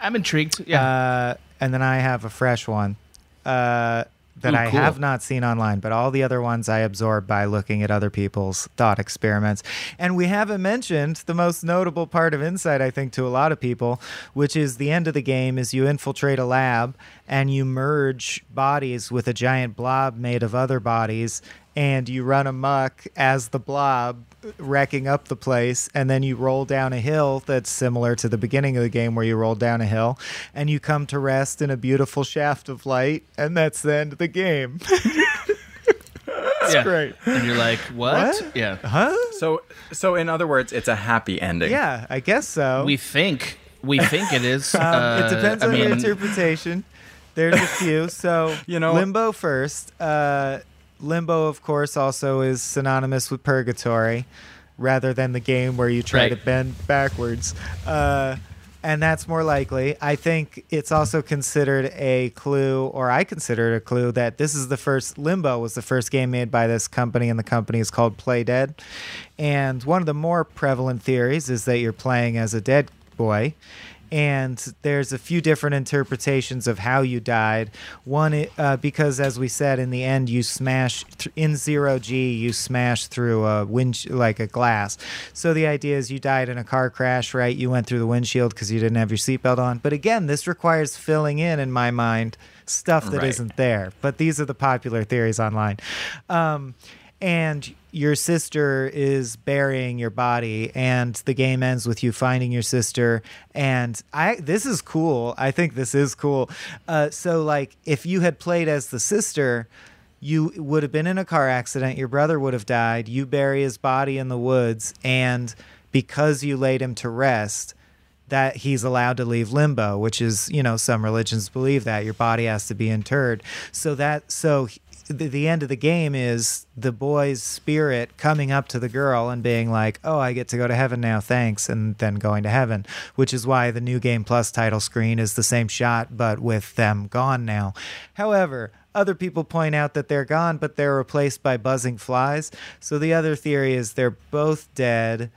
I'm intrigued. Yeah. Uh, and then I have a fresh one uh, that Ooh, I cool. have not seen online, but all the other ones I absorb by looking at other people's thought experiments. And we haven't mentioned the most notable part of Inside, I think, to a lot of people, which is the end of the game is you infiltrate a lab and you merge bodies with a giant blob made of other bodies. And you run amok as the blob, wrecking up the place, and then you roll down a hill that's similar to the beginning of the game where you roll down a hill, and you come to rest in a beautiful shaft of light, and that's the end of the game. yeah. great. And you're like, what? What? Yeah. huh? so, so in other words, it's a happy ending. Yeah, I guess so. We think we think it is. Um, Uh, it depends I on your mean, interpretation. There's a few. So You know- Limbo first. Uh, Limbo, of course, also is synonymous with purgatory, rather than the game where you try Right. to bend backwards. Uh, and that's more likely. I think it's also considered a clue, or I consider it a clue, that this is the first Limbo was the first game made by this company, and the company is called Playdead. And one of the more prevalent theories is that you're playing as a dead boy. And there's a few different interpretations of how you died. One, uh, because as we said, in the end, you smash th- in zero G, you smash through a wind like a glass. So the idea is you died in a car crash, right? You went through the windshield because you didn't have your seatbelt on. But again, this requires filling in, in my mind, stuff that Right. not there. But these are the popular theories online. Um, and your sister is burying your body and the game ends with you finding your sister. And i this is cool. I think this is cool. Uh, so like if you had played as the sister you would have been in a car accident. Your brother would have died. You bury his body in the woods. And because you laid him to rest that he's allowed to leave limbo, which is, you know, some religions believe that your body has to be interred. So that so the, the end of the game is the boy's spirit coming up to the girl and being like, "Oh, I get to go to heaven now, thanks," and then going to heaven. Which is why the new game plus title screen is the same shot, but with them gone now. However, other people point out that they're gone, but they're replaced by buzzing flies. So the other theory is they're both dead,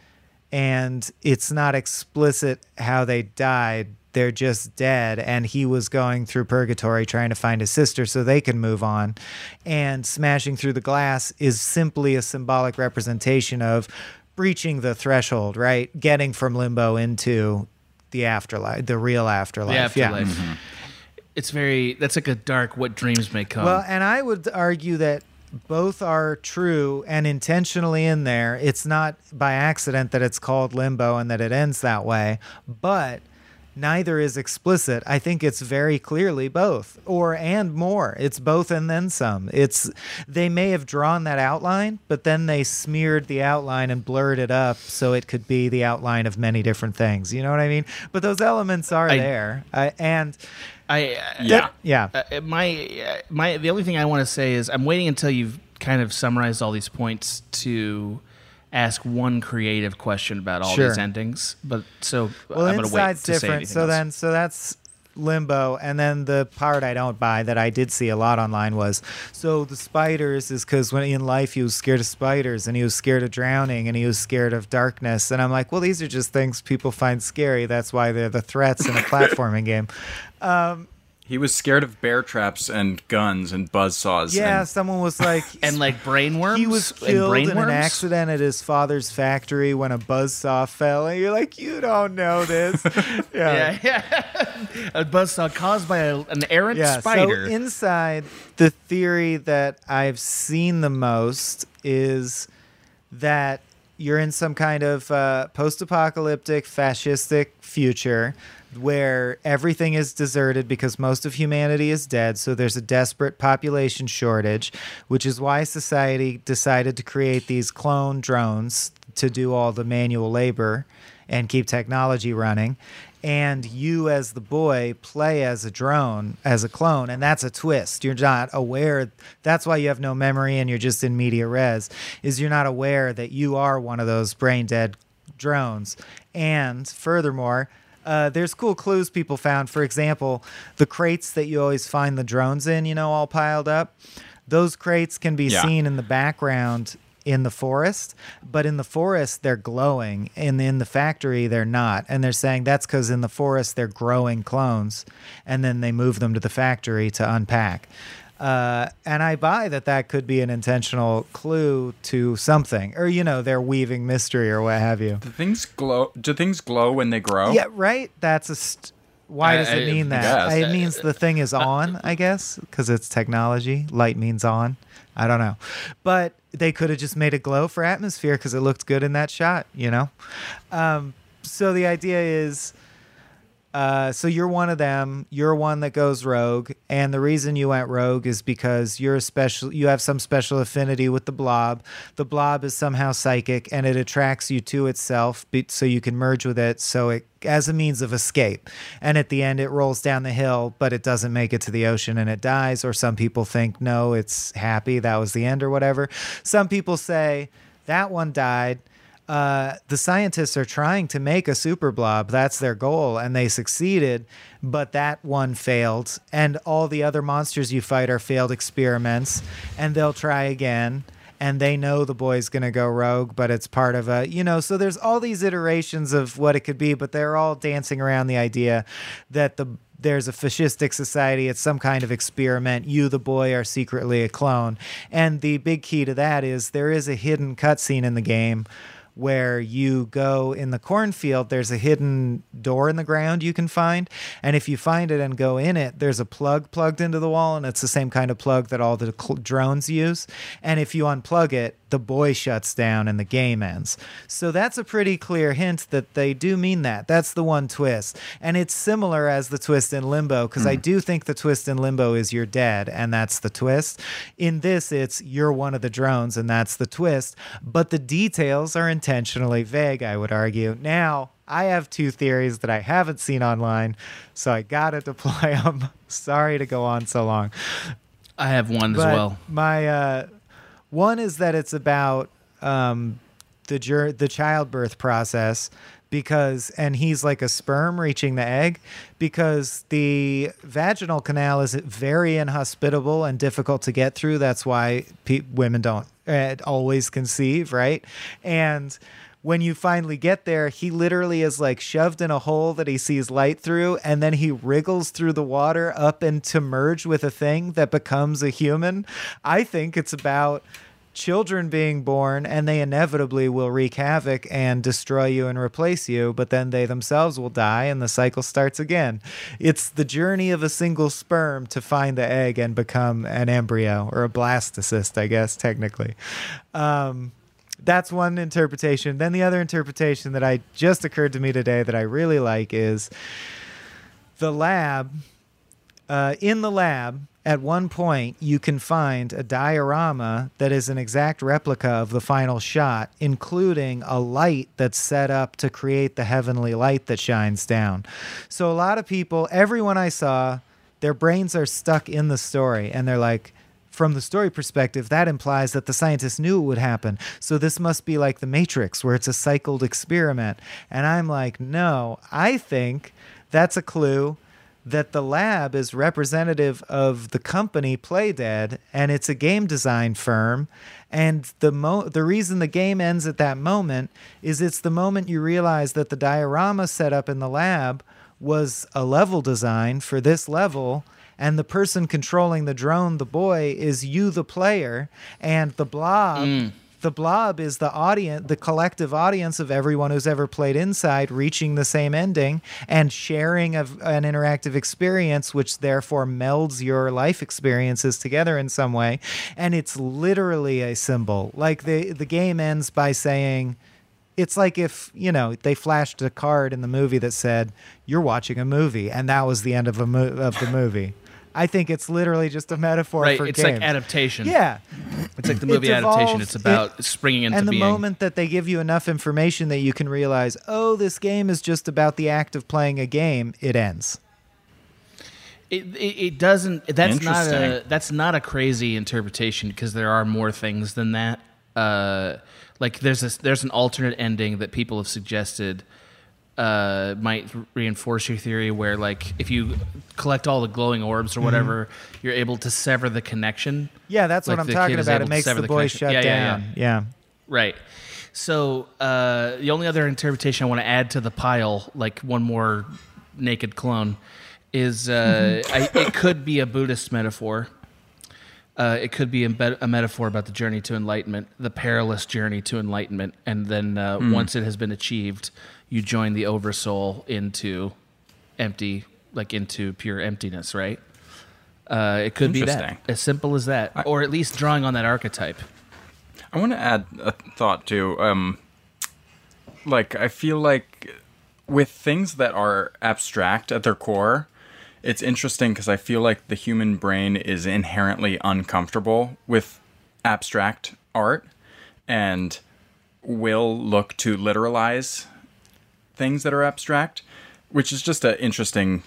and it's not explicit how they died they're just dead and he was going through purgatory trying to find his sister so they can move on and smashing through the glass is simply a symbolic representation of breaching the threshold right getting from limbo into the afterlife the real afterlife, The afterlife. yeah It's very. That's like a dark. What dreams may come. well and i would argue that both are true and intentionally in there it's not by accident that it's called limbo and that it ends that way but neither is explicit. I think it's very clearly both or and more. It's both and then some. It's they may have drawn that outline but then they smeared the outline and blurred it up so it could be the outline of many different things. You know what i mean? But those elements are I- there. Uh, and I uh, Yeah. Yeah. Uh, my uh, my the only thing I want to say is I'm waiting until you've kind of summarized all these points to ask one creative question about all Sure. these endings. But so Well, I'm gonna wait inside's to say different. anything So else. then, so that's limbo, and then the part I don't buy that I did see a lot online was so the spiders is because when in life he was scared of spiders and he was scared of drowning and he was scared of darkness, and I'm like, well, these are just things people find scary. That's why they're the threats in a platforming game. Um, He was scared of bear traps and guns and buzzsaws. yeah, and someone was like, and like brainworms. he was and killed in an accident at his father's factory when a buzzsaw fell, and you're like, you don't know this. Yeah, yeah. a buzzsaw caused by a, an errant yeah, spider. So inside, the theory that I've seen the most is that you're in some kind of uh, post-apocalyptic, fascistic future where everything is deserted because most of humanity is dead. So there's a desperate population shortage, which is why society decided to create these clone drones to do all the manual labor and keep technology running. And you, as the boy, play as a drone, as a clone, and that's a twist. You're not aware. That's why you have no memory and you're just in media res. Is you're not aware that you are one of those brain dead drones. And furthermore, uh, there's cool clues people found. For example, the crates that you always find the drones in, you know, all piled up. Those crates can be Yeah. seen in the background in the forest, but in the forest they're glowing, and in the factory they're not. And they're saying that's because in the forest they're growing clones, and then they move them to the factory to unpack. Uh, and I buy that that could be an intentional clue to something, or you know, they're weaving mystery or what have you. Do things glow? Do things glow when they grow? Yeah, right. That's a. St- why I- does it I mean that? guess. It means the thing is on, I guess, because it's technology. Light means on. I don't know, but they could have just made it glow for atmosphere because it looked good in that shot. You know. Um, so the idea is. Uh, so you're one of them. You're one that goes rogue, and the reason you went rogue is because you're special. You have some special affinity with the blob. The blob is somehow psychic, and it attracts you to itself, so you can merge with it. So it as a means of escape. And at the end, it rolls down the hill, but it doesn't make it to the ocean, and it dies. Or some people think no, it's happy. That was the end, or whatever. Some people say that one died uh, the scientists are trying to make a super blob. That's their goal, and they succeeded, but that one failed. And all the other monsters you fight are failed experiments, and they'll try again. And they know the boy's to go rogue, but it's part of a, you know, so there's all these iterations of what it could be, but they're all dancing around the idea that the there's a fascistic society, it's some kind of experiment. You, the boy, are secretly a clone. And the big key to that is there is a hidden cutscene in the game where you go in the cornfield, there's a hidden door in the ground you can find. And if you find it and go in it, there's a plug plugged into the wall, and it's the same kind of plug that all the cl- drones use. And if you unplug it, the boy shuts down and the game ends. So that's a pretty clear hint that they do mean that. That's the one twist. And it's similar as the twist in Limbo, because I do think the twist in Limbo is you're dead, and that's the twist. In this, it's you're one of the drones, and that's the twist. But the details are intentionally vague, I would argue. Now, I have two theories that I haven't seen online, so I gotta deploy them. Sorry to go on so long. I have one as well. My uh, one is that it's about um, the the childbirth process because and he's like a sperm reaching the egg because the vaginal canal is very inhospitable and difficult to get through. That's why pe- women don't uh, always conceive right? And when you finally get there, he literally is like shoved in a hole that he sees light through, and then he wriggles through the water up and to merge with a thing that becomes a human. I think it's about children being born and they inevitably will wreak havoc and destroy you and replace you, but then they themselves will die and the cycle starts again. It's the journey of a single sperm to find the egg and become an embryo or a blastocyst, I guess, technically. Um, that's one interpretation. Then the other interpretation that I just occurred to me today that I really like is the lab. Uh, in the lab, at one point, you can find a diorama that is an exact replica of the final shot, including a light that's set up to create the heavenly light that shines down. So, a lot of people, everyone I saw, their brains are stuck in the story and they're like, from the story perspective, that implies that the scientists knew it would happen. So this must be like the Matrix, where it's a cycled experiment. And I'm like, no, I think that's a clue that the lab is representative of the company Playdead, and it's a game design firm. And the mo- the reason the game ends at that moment is it's the moment you realize that the diorama set up in the lab was a level design for this level and the person controlling the drone, the boy, is you, the player, and the blob. Mm. The blob is the audience, the collective audience of everyone who's ever played Inside, reaching the same ending and sharing of an interactive experience, which therefore melds your life experiences together in some way. And it's literally a symbol. Like the the game ends by saying, it's like if you know they flashed a card in the movie that said you're watching a movie and that was the end of a mo- of the movie i think it's literally just a metaphor Right, for it's games. like adaptation. yeah It's like the It movie adaptation. It's about it- springing into and the being. moment that they give you enough information that you can realize oh this game is just about the act of playing a game it ends It, it, it doesn't. That's not a that's not a crazy interpretation because there are more things than that. Uh, like there's this there's an alternate ending that people have suggested uh, might reinforce your theory where like if you collect all the glowing orbs or whatever, you're able to sever the connection. yeah that's Like what i'm talking about it makes sever the boy connection. shut Yeah, yeah, down yeah, Right. So uh, the only other interpretation I want to add to the pile, like one more naked clone, is uh, I, it could be a Buddhist metaphor. Uh, it could be a, bet- a metaphor about the journey to enlightenment, the perilous journey to enlightenment, and then uh, once it has been achieved, you join the oversoul into empty, like into pure emptiness. Right. Uh, it could be that, as simple as that, or at least drawing on that archetype. I want to add a thought too. Um, like I feel like with things that are abstract at their core, it's interesting because I feel like the human brain is inherently uncomfortable with abstract art and will look to literalize things that are abstract, which is just an interesting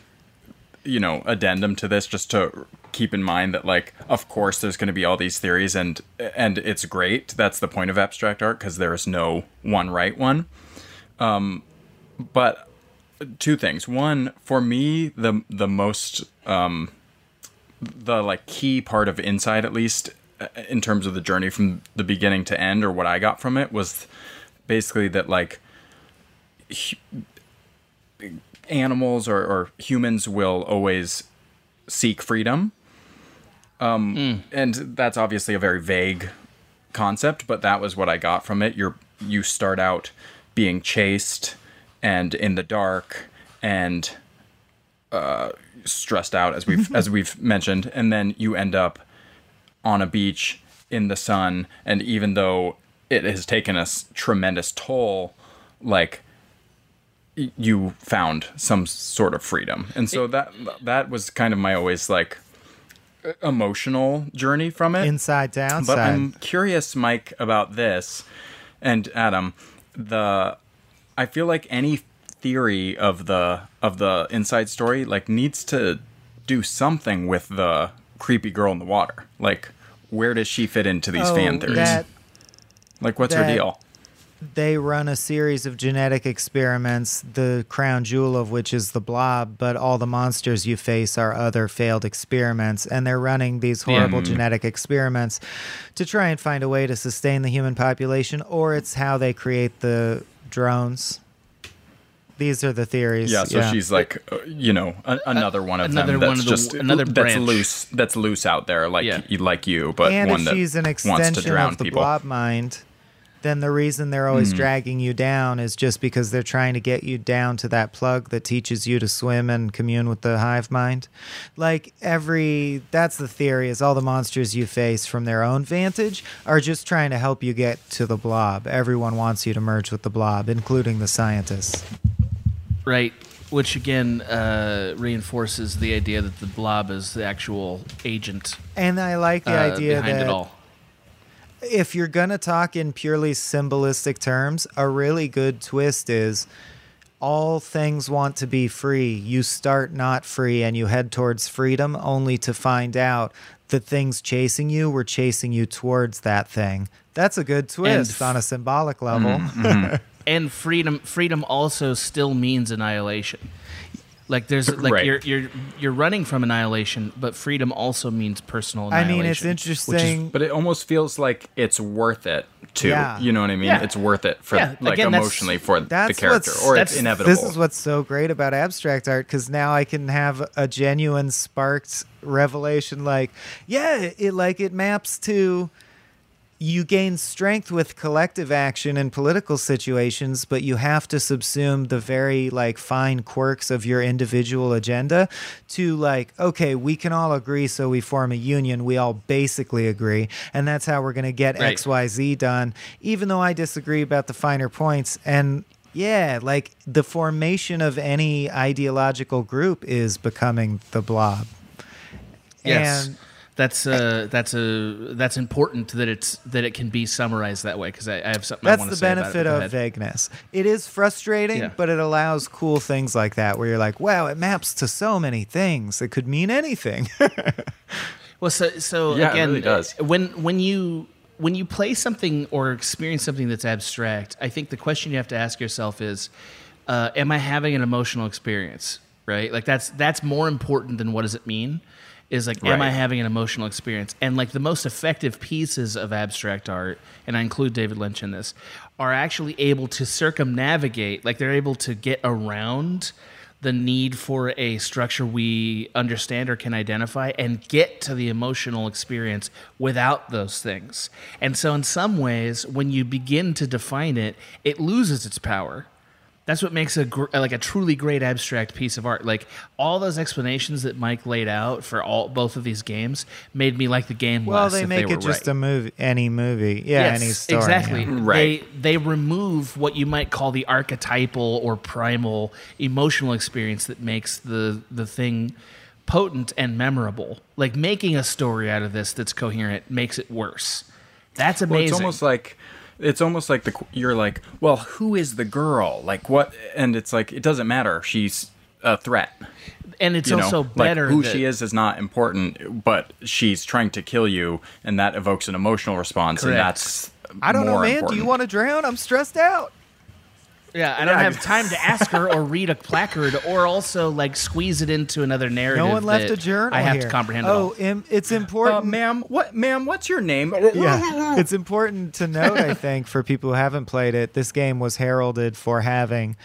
you know addendum to this just to keep in mind that like of course there's going to be all these theories and and it's great that's the point of abstract art because there's no one right one. Um but two things one for me the the most um the like key part of inside at least uh, in terms of the journey from the beginning to end or what i got from it was basically that like animals or, or humans will always seek freedom. Um, And that's obviously a very vague concept, but that was what I got from it. You're you start out being chased and in the dark and uh, stressed out as we've as we've mentioned, and then you end up on a beach in the sun, and even though it has taken a tremendous toll, like you found some sort of freedom, and so that that was kind of my always like emotional journey from it. Inside to outside. But I'm curious, Mike, about this, and Adam. The I feel like any theory of the of the inside story like needs to do something with the creepy girl in the water. Like, where does she fit into these Oh, fan theories? that- like, what's her deal? They run a series of genetic experiments, the crown jewel of which is the blob, but all the monsters you face are other failed experiments. And they're running these horrible Yeah. genetic experiments to try and find a way to sustain the human population, or it's how they create the drones. These are the theories. Yeah, so she's like, uh, you know, a, another one of another them one that's of the- just another that's loose, that's loose out there, like Yeah. you, like you, but and one if that she's an wants to extension drown of the people. blob mind, then the reason they're always Mhm. dragging you down is just because they're trying to get you down to that plug that teaches you to swim and commune with the hive mind. Like every that's the theory is all the monsters you face from their own vantage are just trying to help you get to the blob. Everyone wants you to merge with the blob, including the scientists. Right. Which again uh, reinforces the idea that the blob is the actual agent. And I like the uh, idea behind that it all. If you're gonna talk in purely symbolistic terms, a really good twist is all things want to be free. You start not free and you head towards freedom only to find out the things chasing you were chasing you towards that thing. That's a good twist f- on a symbolic level. Mm-hmm. and freedom freedom also still means annihilation. Like there's like Right. you're you're you're running from annihilation, but freedom also means personal I mean, it's interesting. but it almost feels like it's worth it too. Yeah. You know what I mean? Yeah. It's worth it for Yeah, like again, emotionally for the That's character, what's- or it's inevitable. This is what's so great about abstract art because now I can have a genuine sparked revelation like, yeah, it like it maps to you gain strength with collective action in political situations, but you have to subsume the very like fine quirks of your individual agenda to like, okay, we can all agree, so we form a union. We all basically agree, and that's how we're gonna get Right. X, Y, Z done. Even though I disagree about the finer points, and yeah, like the formation of any ideological group is becoming the blob. yes. And that's uh that's a that's important that it's that it can be summarized that way because I, I have something I That's want the to say about benefit it. Of vagueness. It is frustrating, Yeah. but it allows cool things like that where you're like, wow, it maps to so many things. It could mean anything. Well, so so Yeah, it again, really does. when when you when you play something or experience something that's abstract, I think the question you have to ask yourself is, uh, am I having an emotional experience? Right, like that's that's more important than what does it mean. Is like, am I having an emotional experience? And like the most effective pieces of abstract art, and I include David Lynch in this, are actually able to circumnavigate. Like they're able to get around the need for a structure we understand or can identify and get to the emotional experience without those things. And so, in some ways, when you begin to define it, it loses its power. That's what makes a gr- like a truly great abstract piece of art. Like all those explanations that Mike laid out for all both of these games made me like the game less. well, they if make were it just right. a movie, any movie. Yeah, Yes, any story. Exactly. yeah. Right. They they remove what you might call the archetypal or primal emotional experience that makes the the thing potent and memorable. Like making a story out of this that's coherent makes it worse. That's amazing. Well, it's almost like it's almost like the you're like, well, who is the girl? Like what? And it's like it doesn't matter. She's a threat. and it's you know? also Like, better who that- she is is not important, but she's trying to kill you, and that evokes an emotional response, Correct. and that's I don't know, man. Important. Do you want to drown? I'm stressed out. Yeah, I don't Yeah. have time to ask her or read a placard or also like squeeze it into another narrative. No one left that a journal. I have here. to comprehend it Oh, all. im- it's Uh, important. ma'am, what, ma'am? What's your name? yeah, it's important to note, I think, for people who haven't played it, this game was heralded for having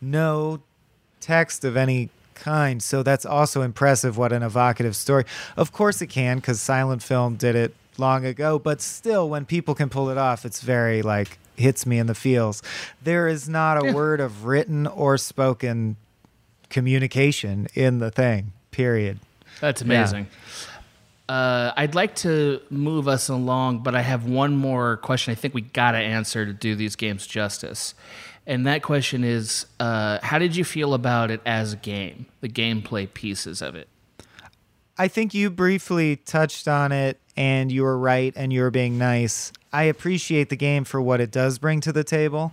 no text of any kind. So that's also impressive. What an evocative story. Of course, it can, because silent film did it long ago. But still, when people can pull it off, it's very like hits me in the feels. There is not a word of written or spoken communication in the thing. Period. That's Yeah. amazing. Uh, I'd like to move us along, but I have one more question. I think we got to answer to do these games justice. And that question is uh, How did you feel about it as a game, the gameplay pieces of it? I think you briefly touched on it and you were right and you were being nice. I appreciate the game for what it does bring to the table.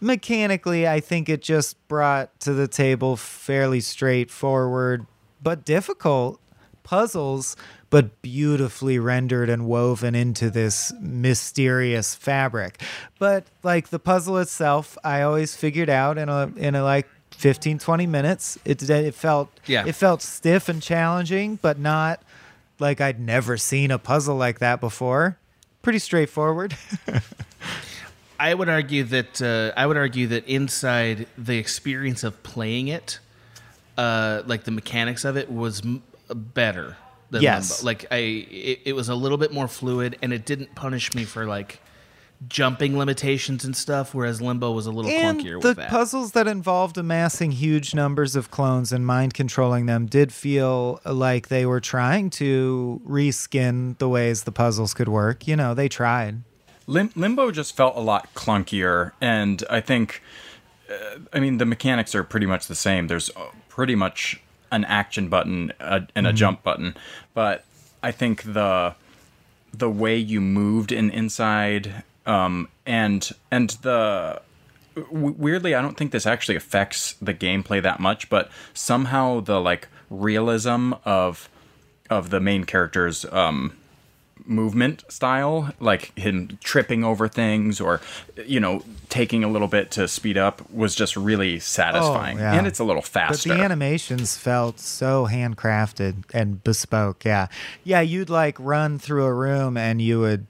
Mechanically, I think it just brought to the table fairly straightforward but difficult puzzles, but beautifully rendered and woven into this mysterious fabric. But like the puzzle itself, I always figured out in a in a like 15 20 minutes. It it felt Yeah. it felt stiff and challenging, but not like I'd never seen a puzzle like that before. Pretty straightforward. I would argue that uh, I would argue that inside the experience of playing it, uh, like the mechanics of it, was m- better. Than Yes. Limbo. Like I, it, it was a little bit more fluid, and it didn't punish me for like jumping limitations and stuff. Whereas Limbo was a little and clunkier the with that. puzzles that involved amassing huge numbers of clones and mind controlling them did feel like they were trying to reskin the ways the puzzles could work. You know, they tried. Lim- Limbo just felt a lot clunkier, and I think, uh, I mean, the mechanics are pretty much the same. There's uh, pretty much an action button uh, and a Mhm. jump button, but I think the the way you moved in inside um, and and the w- weirdly, I don't think this actually affects the gameplay that much, but somehow the like realism of of the main character's um, movement style, like him tripping over things or you know taking a little bit to speed up, was just really satisfying, Oh, yeah. and it's a little faster. But the animations felt so handcrafted and bespoke. Yeah. Yeah, you'd like run through a room and you would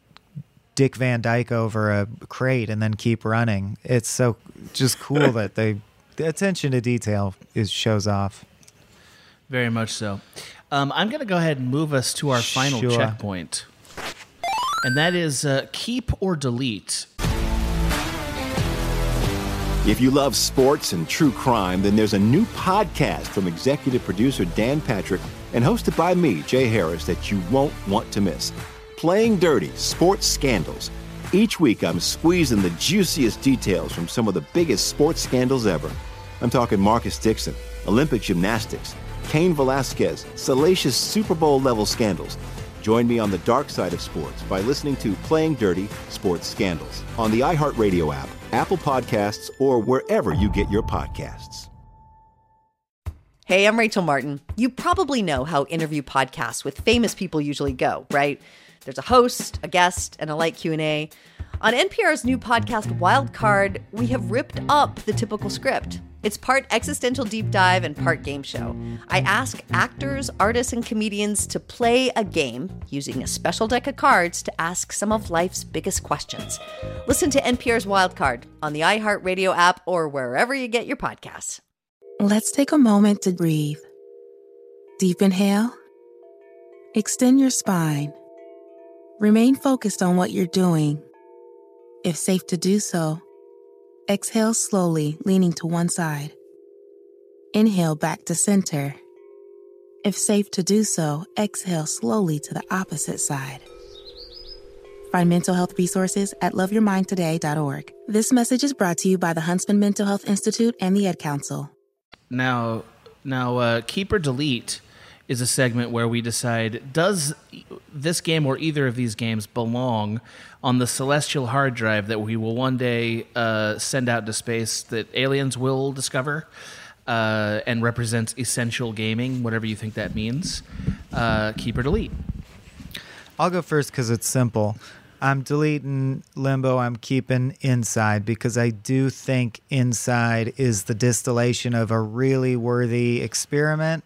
Dick Van Dyke over a crate and then keep running. It's so just cool that they the attention to detail is shows off. Very much so. Um, I'm going to go ahead and move us to our final Sure. checkpoint, and that is uh, keep or delete. If you love sports and true crime, then there's a new podcast from executive producer Dan Patrick and hosted by me, Jay Harris, that you won't want to miss. Playing Dirty Sports Scandals. Each week, I'm squeezing the juiciest details from some of the biggest sports scandals ever. I'm talking Marcus Dixon, Olympic gymnastics, Cain Velasquez, salacious Super Bowl level scandals. Join me on the dark side of sports by listening to Playing Dirty Sports Scandals on the iHeartRadio app, Apple Podcasts, or wherever you get your podcasts. Hey, I'm Rachel Martin. You probably know how interview podcasts with famous people usually go, right? There's a host, a guest, and a light Q&A. On NPR's new podcast Wildcard, we have ripped up the typical script. It's part existential deep dive and part game show. I ask actors, artists, and comedians to play a game using a special deck of cards to ask some of life's biggest questions. Listen to NPR's Wildcard on the iHeartRadio app or wherever you get your podcasts. Let's take a moment to breathe. Deep inhale. Extend your spine. Remain focused on what you're doing. If safe to do so, exhale slowly, leaning to one side. Inhale back to center. If safe to do so, exhale slowly to the opposite side. Find mental health resources at loveyourmindtoday.org. This message is brought to you by the Huntsman Mental Health Institute and the Ad Council. Now, now, uh, keep or delete is a segment where we decide does this game or either of these games belong on the celestial hard drive that we will one day uh, send out to space that aliens will discover uh, and represents essential gaming, whatever you think that means. Uh, keep or delete. I'll go first because it's simple. I'm deleting Limbo. I'm keeping Inside because I do think Inside is the distillation of a really worthy experiment.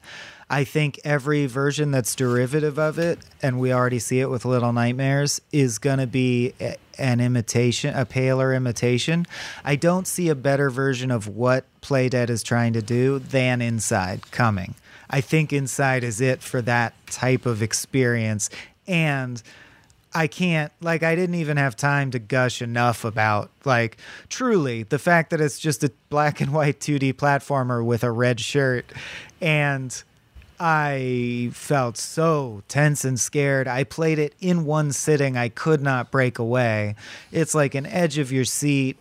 I think every version that's derivative of it, and we already see it with Little Nightmares, is going to be an imitation, a paler imitation. I don't see a better version of what Playdead is trying to do than Inside coming. I think Inside is it for that type of experience. And I can't like I didn't even have time to gush enough about like truly the fact that it's just a black and white 2D platformer with a red shirt and I felt so tense and scared. I played it in one sitting. I could not break away. It's like an edge of your seat.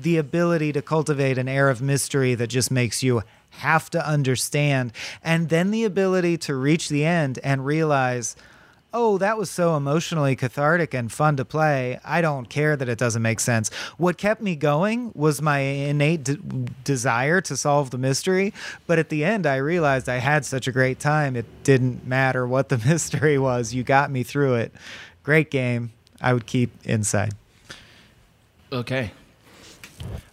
The ability to cultivate an air of mystery that just makes you have to understand. And then the ability to reach the end and realize, oh, that was so emotionally cathartic and fun to play. I don't care that it doesn't make sense. What kept me going was my innate de- desire to solve the mystery. But at the end, I realized I had such a great time. It didn't matter what the mystery was. You got me through it. Great game. I would keep inside. Okay.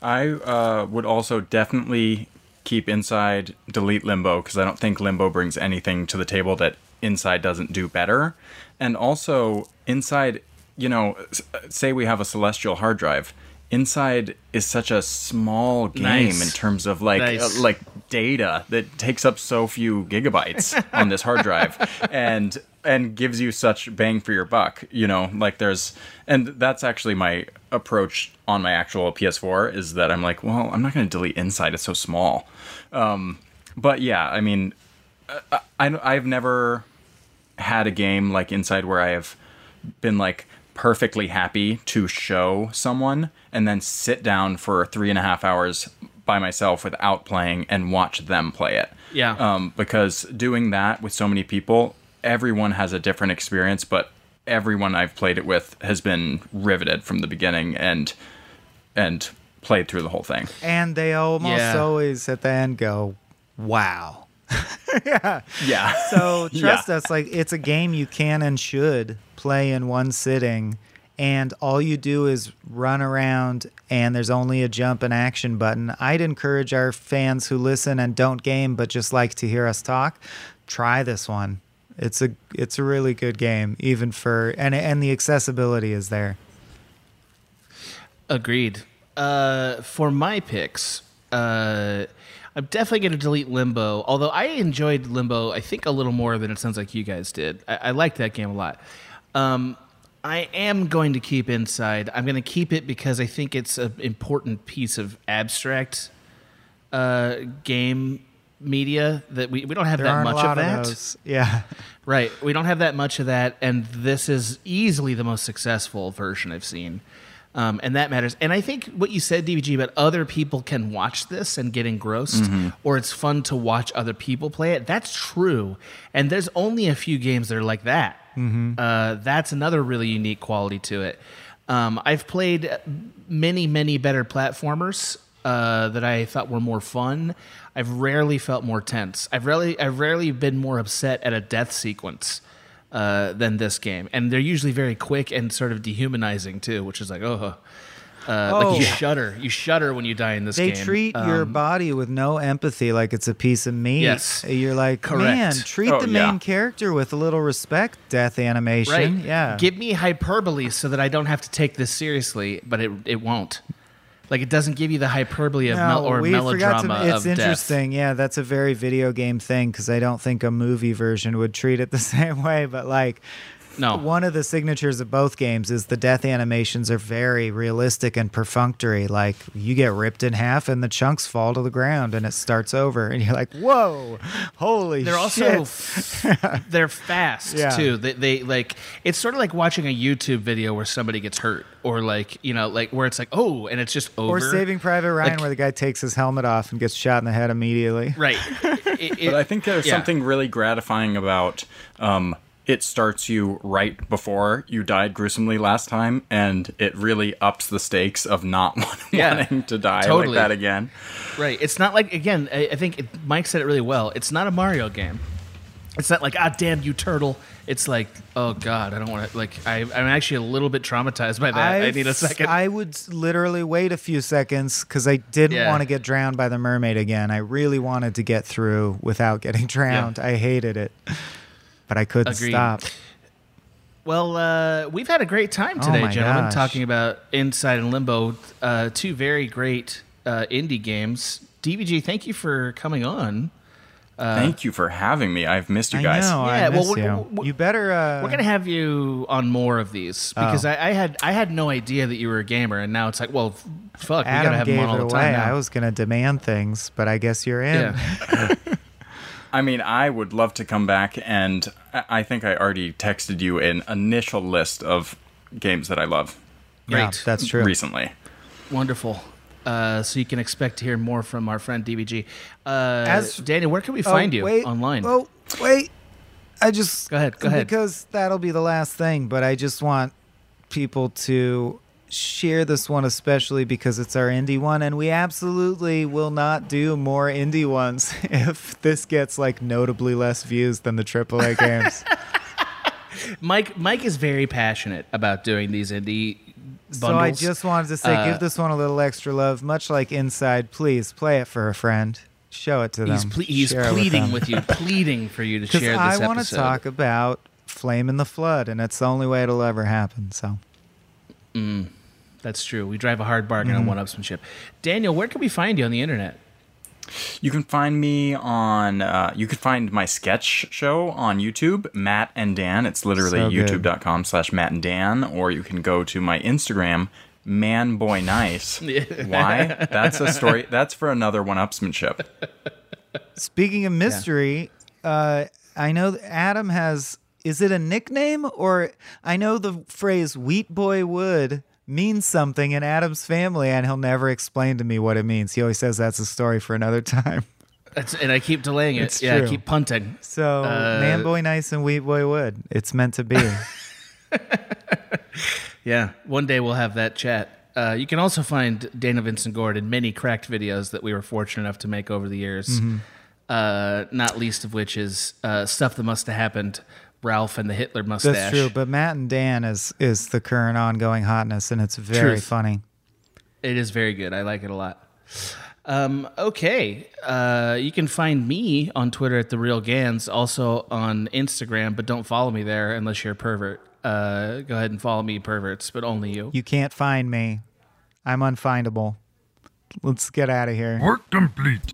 I uh, would also definitely keep inside, delete limbo because I don't think limbo brings anything to the table that inside doesn't do better. And also, inside, you know, say we have a celestial hard drive. Inside is such a small game Nice. in terms of like Nice. uh, like data that takes up so few gigabytes on this hard drive and and gives you such bang for your buck you know like there's and that's actually my approach on my actual ps4 is that i'm like well i'm not going to delete inside it's so small um but yeah i mean I, I i've never had a game like inside where i have been like perfectly happy to show someone and then sit down for three and a half hours by myself without playing and watch them play it. Yeah. Um, because doing that with so many people, everyone has a different experience, but everyone I've played it with has been riveted from the beginning and and played through the whole thing. And they almost Yeah. always at the end go, wow. yeah. Yeah. So trust Yeah. us, like it's a game you can and should play in one sitting. And all you do is run around, and there's only a jump and action button. I'd encourage our fans who listen and don't game but just like to hear us talk, try this one. It's a it's a really good game, even for and and the accessibility is there. Agreed. Uh, for my picks, uh, I'm definitely going to delete Limbo. Although I enjoyed Limbo, I think a little more than it sounds like you guys did. I, I liked that game a lot. Um, I am going to keep Inside. I'm going to keep it because I think it's an important piece of abstract uh, game media that we, we don't have There that much of of that. those. Yeah. Right. We don't have that much of that, and this is easily the most successful version I've seen. Um, and that matters. And I think what you said, DVG, about other people can watch this and get engrossed, Mhm. or it's fun to watch other people play it. That's true. And there's only a few games that are like that. Mhm. Uh, that's another really unique quality to it. Um, I've played many, many better platformers uh, that I thought were more fun. I've rarely felt more tense. I've rarely, I've rarely been more upset at a death sequence uh, than this game, and they're usually very quick and sort of dehumanizing too, which is like, oh, uh, like you Oh. shudder. You shudder when you die in this they game. They treat your Um, body with no empathy like it's a piece of meat. Yes. You're like, Correct. man, treat Oh, the main yeah. character with a little respect, death animation. Right. Yeah. Give me hyperbole so that I don't have to take this seriously, but it it won't. Like it doesn't give you the hyperbole of mel- or melodrama to, It's of death. interesting. Yeah, that's a very video game thing because I don't think a movie version would treat it the same way. But like, No. one of the signatures of both games is the death animations are very realistic and perfunctory. Like you get ripped in half and the chunks fall to the ground and it starts over, and you're like, whoa, holy They're shit. also they're fast Yeah. too. They, they like it's sort of like watching a YouTube video where somebody gets hurt, or like you know, like where it's like oh, and it's just over. Or Saving Private Ryan, Like- where the guy takes his helmet off and gets shot in the head immediately. Right. It- it- but I think there's yeah. something really gratifying about um, it starts you right before you died gruesomely last time, and it really ups the stakes of not Yeah. wanting to die Totally. like that again. Right. It's not like again. I, I think it, Mike said it really well. It's not a Mario game. It's not like ah damn you turtle. It's like oh god I don't want to like I I'm actually a little bit traumatized by that. I I've- need a second. I would literally wait a few seconds because I didn't Yeah. want to get drowned by the mermaid again. I really wanted to get through without getting drowned. I hated it, but I couldn't Agreed. stop. Well, uh, we've had a great time Oh today, my gentlemen, gosh. talking about Inside and Limbo, uh, two very great uh, indie games. DVG, thank you for coming on. Uh, Thank you for having me. I've missed you I guys. know. Yeah, I well, miss we- you. we- you better. Uh, We're gonna have you on more of these because Oh. I, I had I had no idea that you were a gamer, and now it's like, well, f- fuck, we gotta have gave him on all the away. time. now. I was gonna demand things, but I guess you're in. Yeah. I mean, I would love to come back, and I I think I already texted you an initial list of games that I love. Yeah, Great. that's true. Recently, Wonderful. Uh, so you can expect to hear more from our friend DVG. Uh, As- Daniel, where can we Oh, find you wait, online? Oh, wait. I just Go ahead, go ahead. Because that'll be the last thing, but I just want people to share this one especially because it's our indie one and we absolutely will not do more indie ones if this gets like notably less views than the AAA games. Mike Mike is very passionate about doing these indie bundles. So I just wanted to say Uh, give this one a little extra love, much like Inside, please play it for a friend. Show it to them. He's, ple- he's pleading them. with, you, pleading for you to share this I want to talk about Flame in the Flood, and it's the only way it'll ever happen. So That's true. We drive a hard bargain Mm-hmm. on one-upsmanship. Daniel, where can we find you on the internet? you can find me on. Uh, you can find my sketch show on YouTube, Matt and Dan. It's literally So good. YouTube.com/slash Matt and Dan, or you can go to my Instagram, Man Boy Nice. Why? That's a story. That's for another one-upsmanship. Speaking of mystery, uh, I know Adam has. Is it a nickname or I know the phrase "Wheat Boy Wood" means something in Adam's family, and he'll never explain to me what it means. He always says that's a story for another time. That's, and I keep delaying it. It's yeah, I keep punting. So, Uh, man, boy, nice, and Wheat Boy Wood. It's meant to be. Yeah, one day we'll have that chat. Uh, you can also find Daniel Vincent Gordh in many cracked videos that we were fortunate enough to make over the years. Mm-hmm. Uh, not least of which is uh, stuff that must have happened. Ralph and the Hitler mustache. That's true. But Matt and Dan is is the current ongoing hotness, and it's very Truth. funny. It is very good. I like it a lot. Um, okay. Uh, you can find me on Twitter at the Real Gans, also on Instagram, but don't follow me there unless you're a pervert. Uh, go ahead and follow me, perverts, but only you. You can't find me. I'm unfindable. Let's get out of here. Work complete.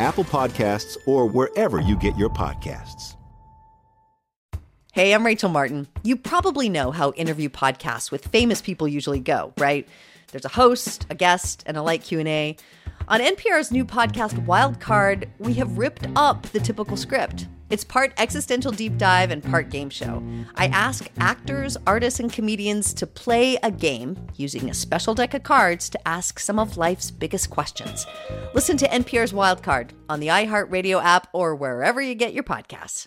Apple Podcasts, or wherever you get your podcasts. Hey, I'm Rachel Martin. You probably know how interview podcasts with famous people usually go, right? There's a host, a guest, and a light Q&A. On NPR's new podcast Wildcard, we have ripped up the typical script. It's part existential deep dive and part game show. I ask actors, artists, and comedians to play a game using a special deck of cards to ask some of life's biggest questions. Listen to NPR's Wildcard on the iHeartRadio app or wherever you get your podcasts.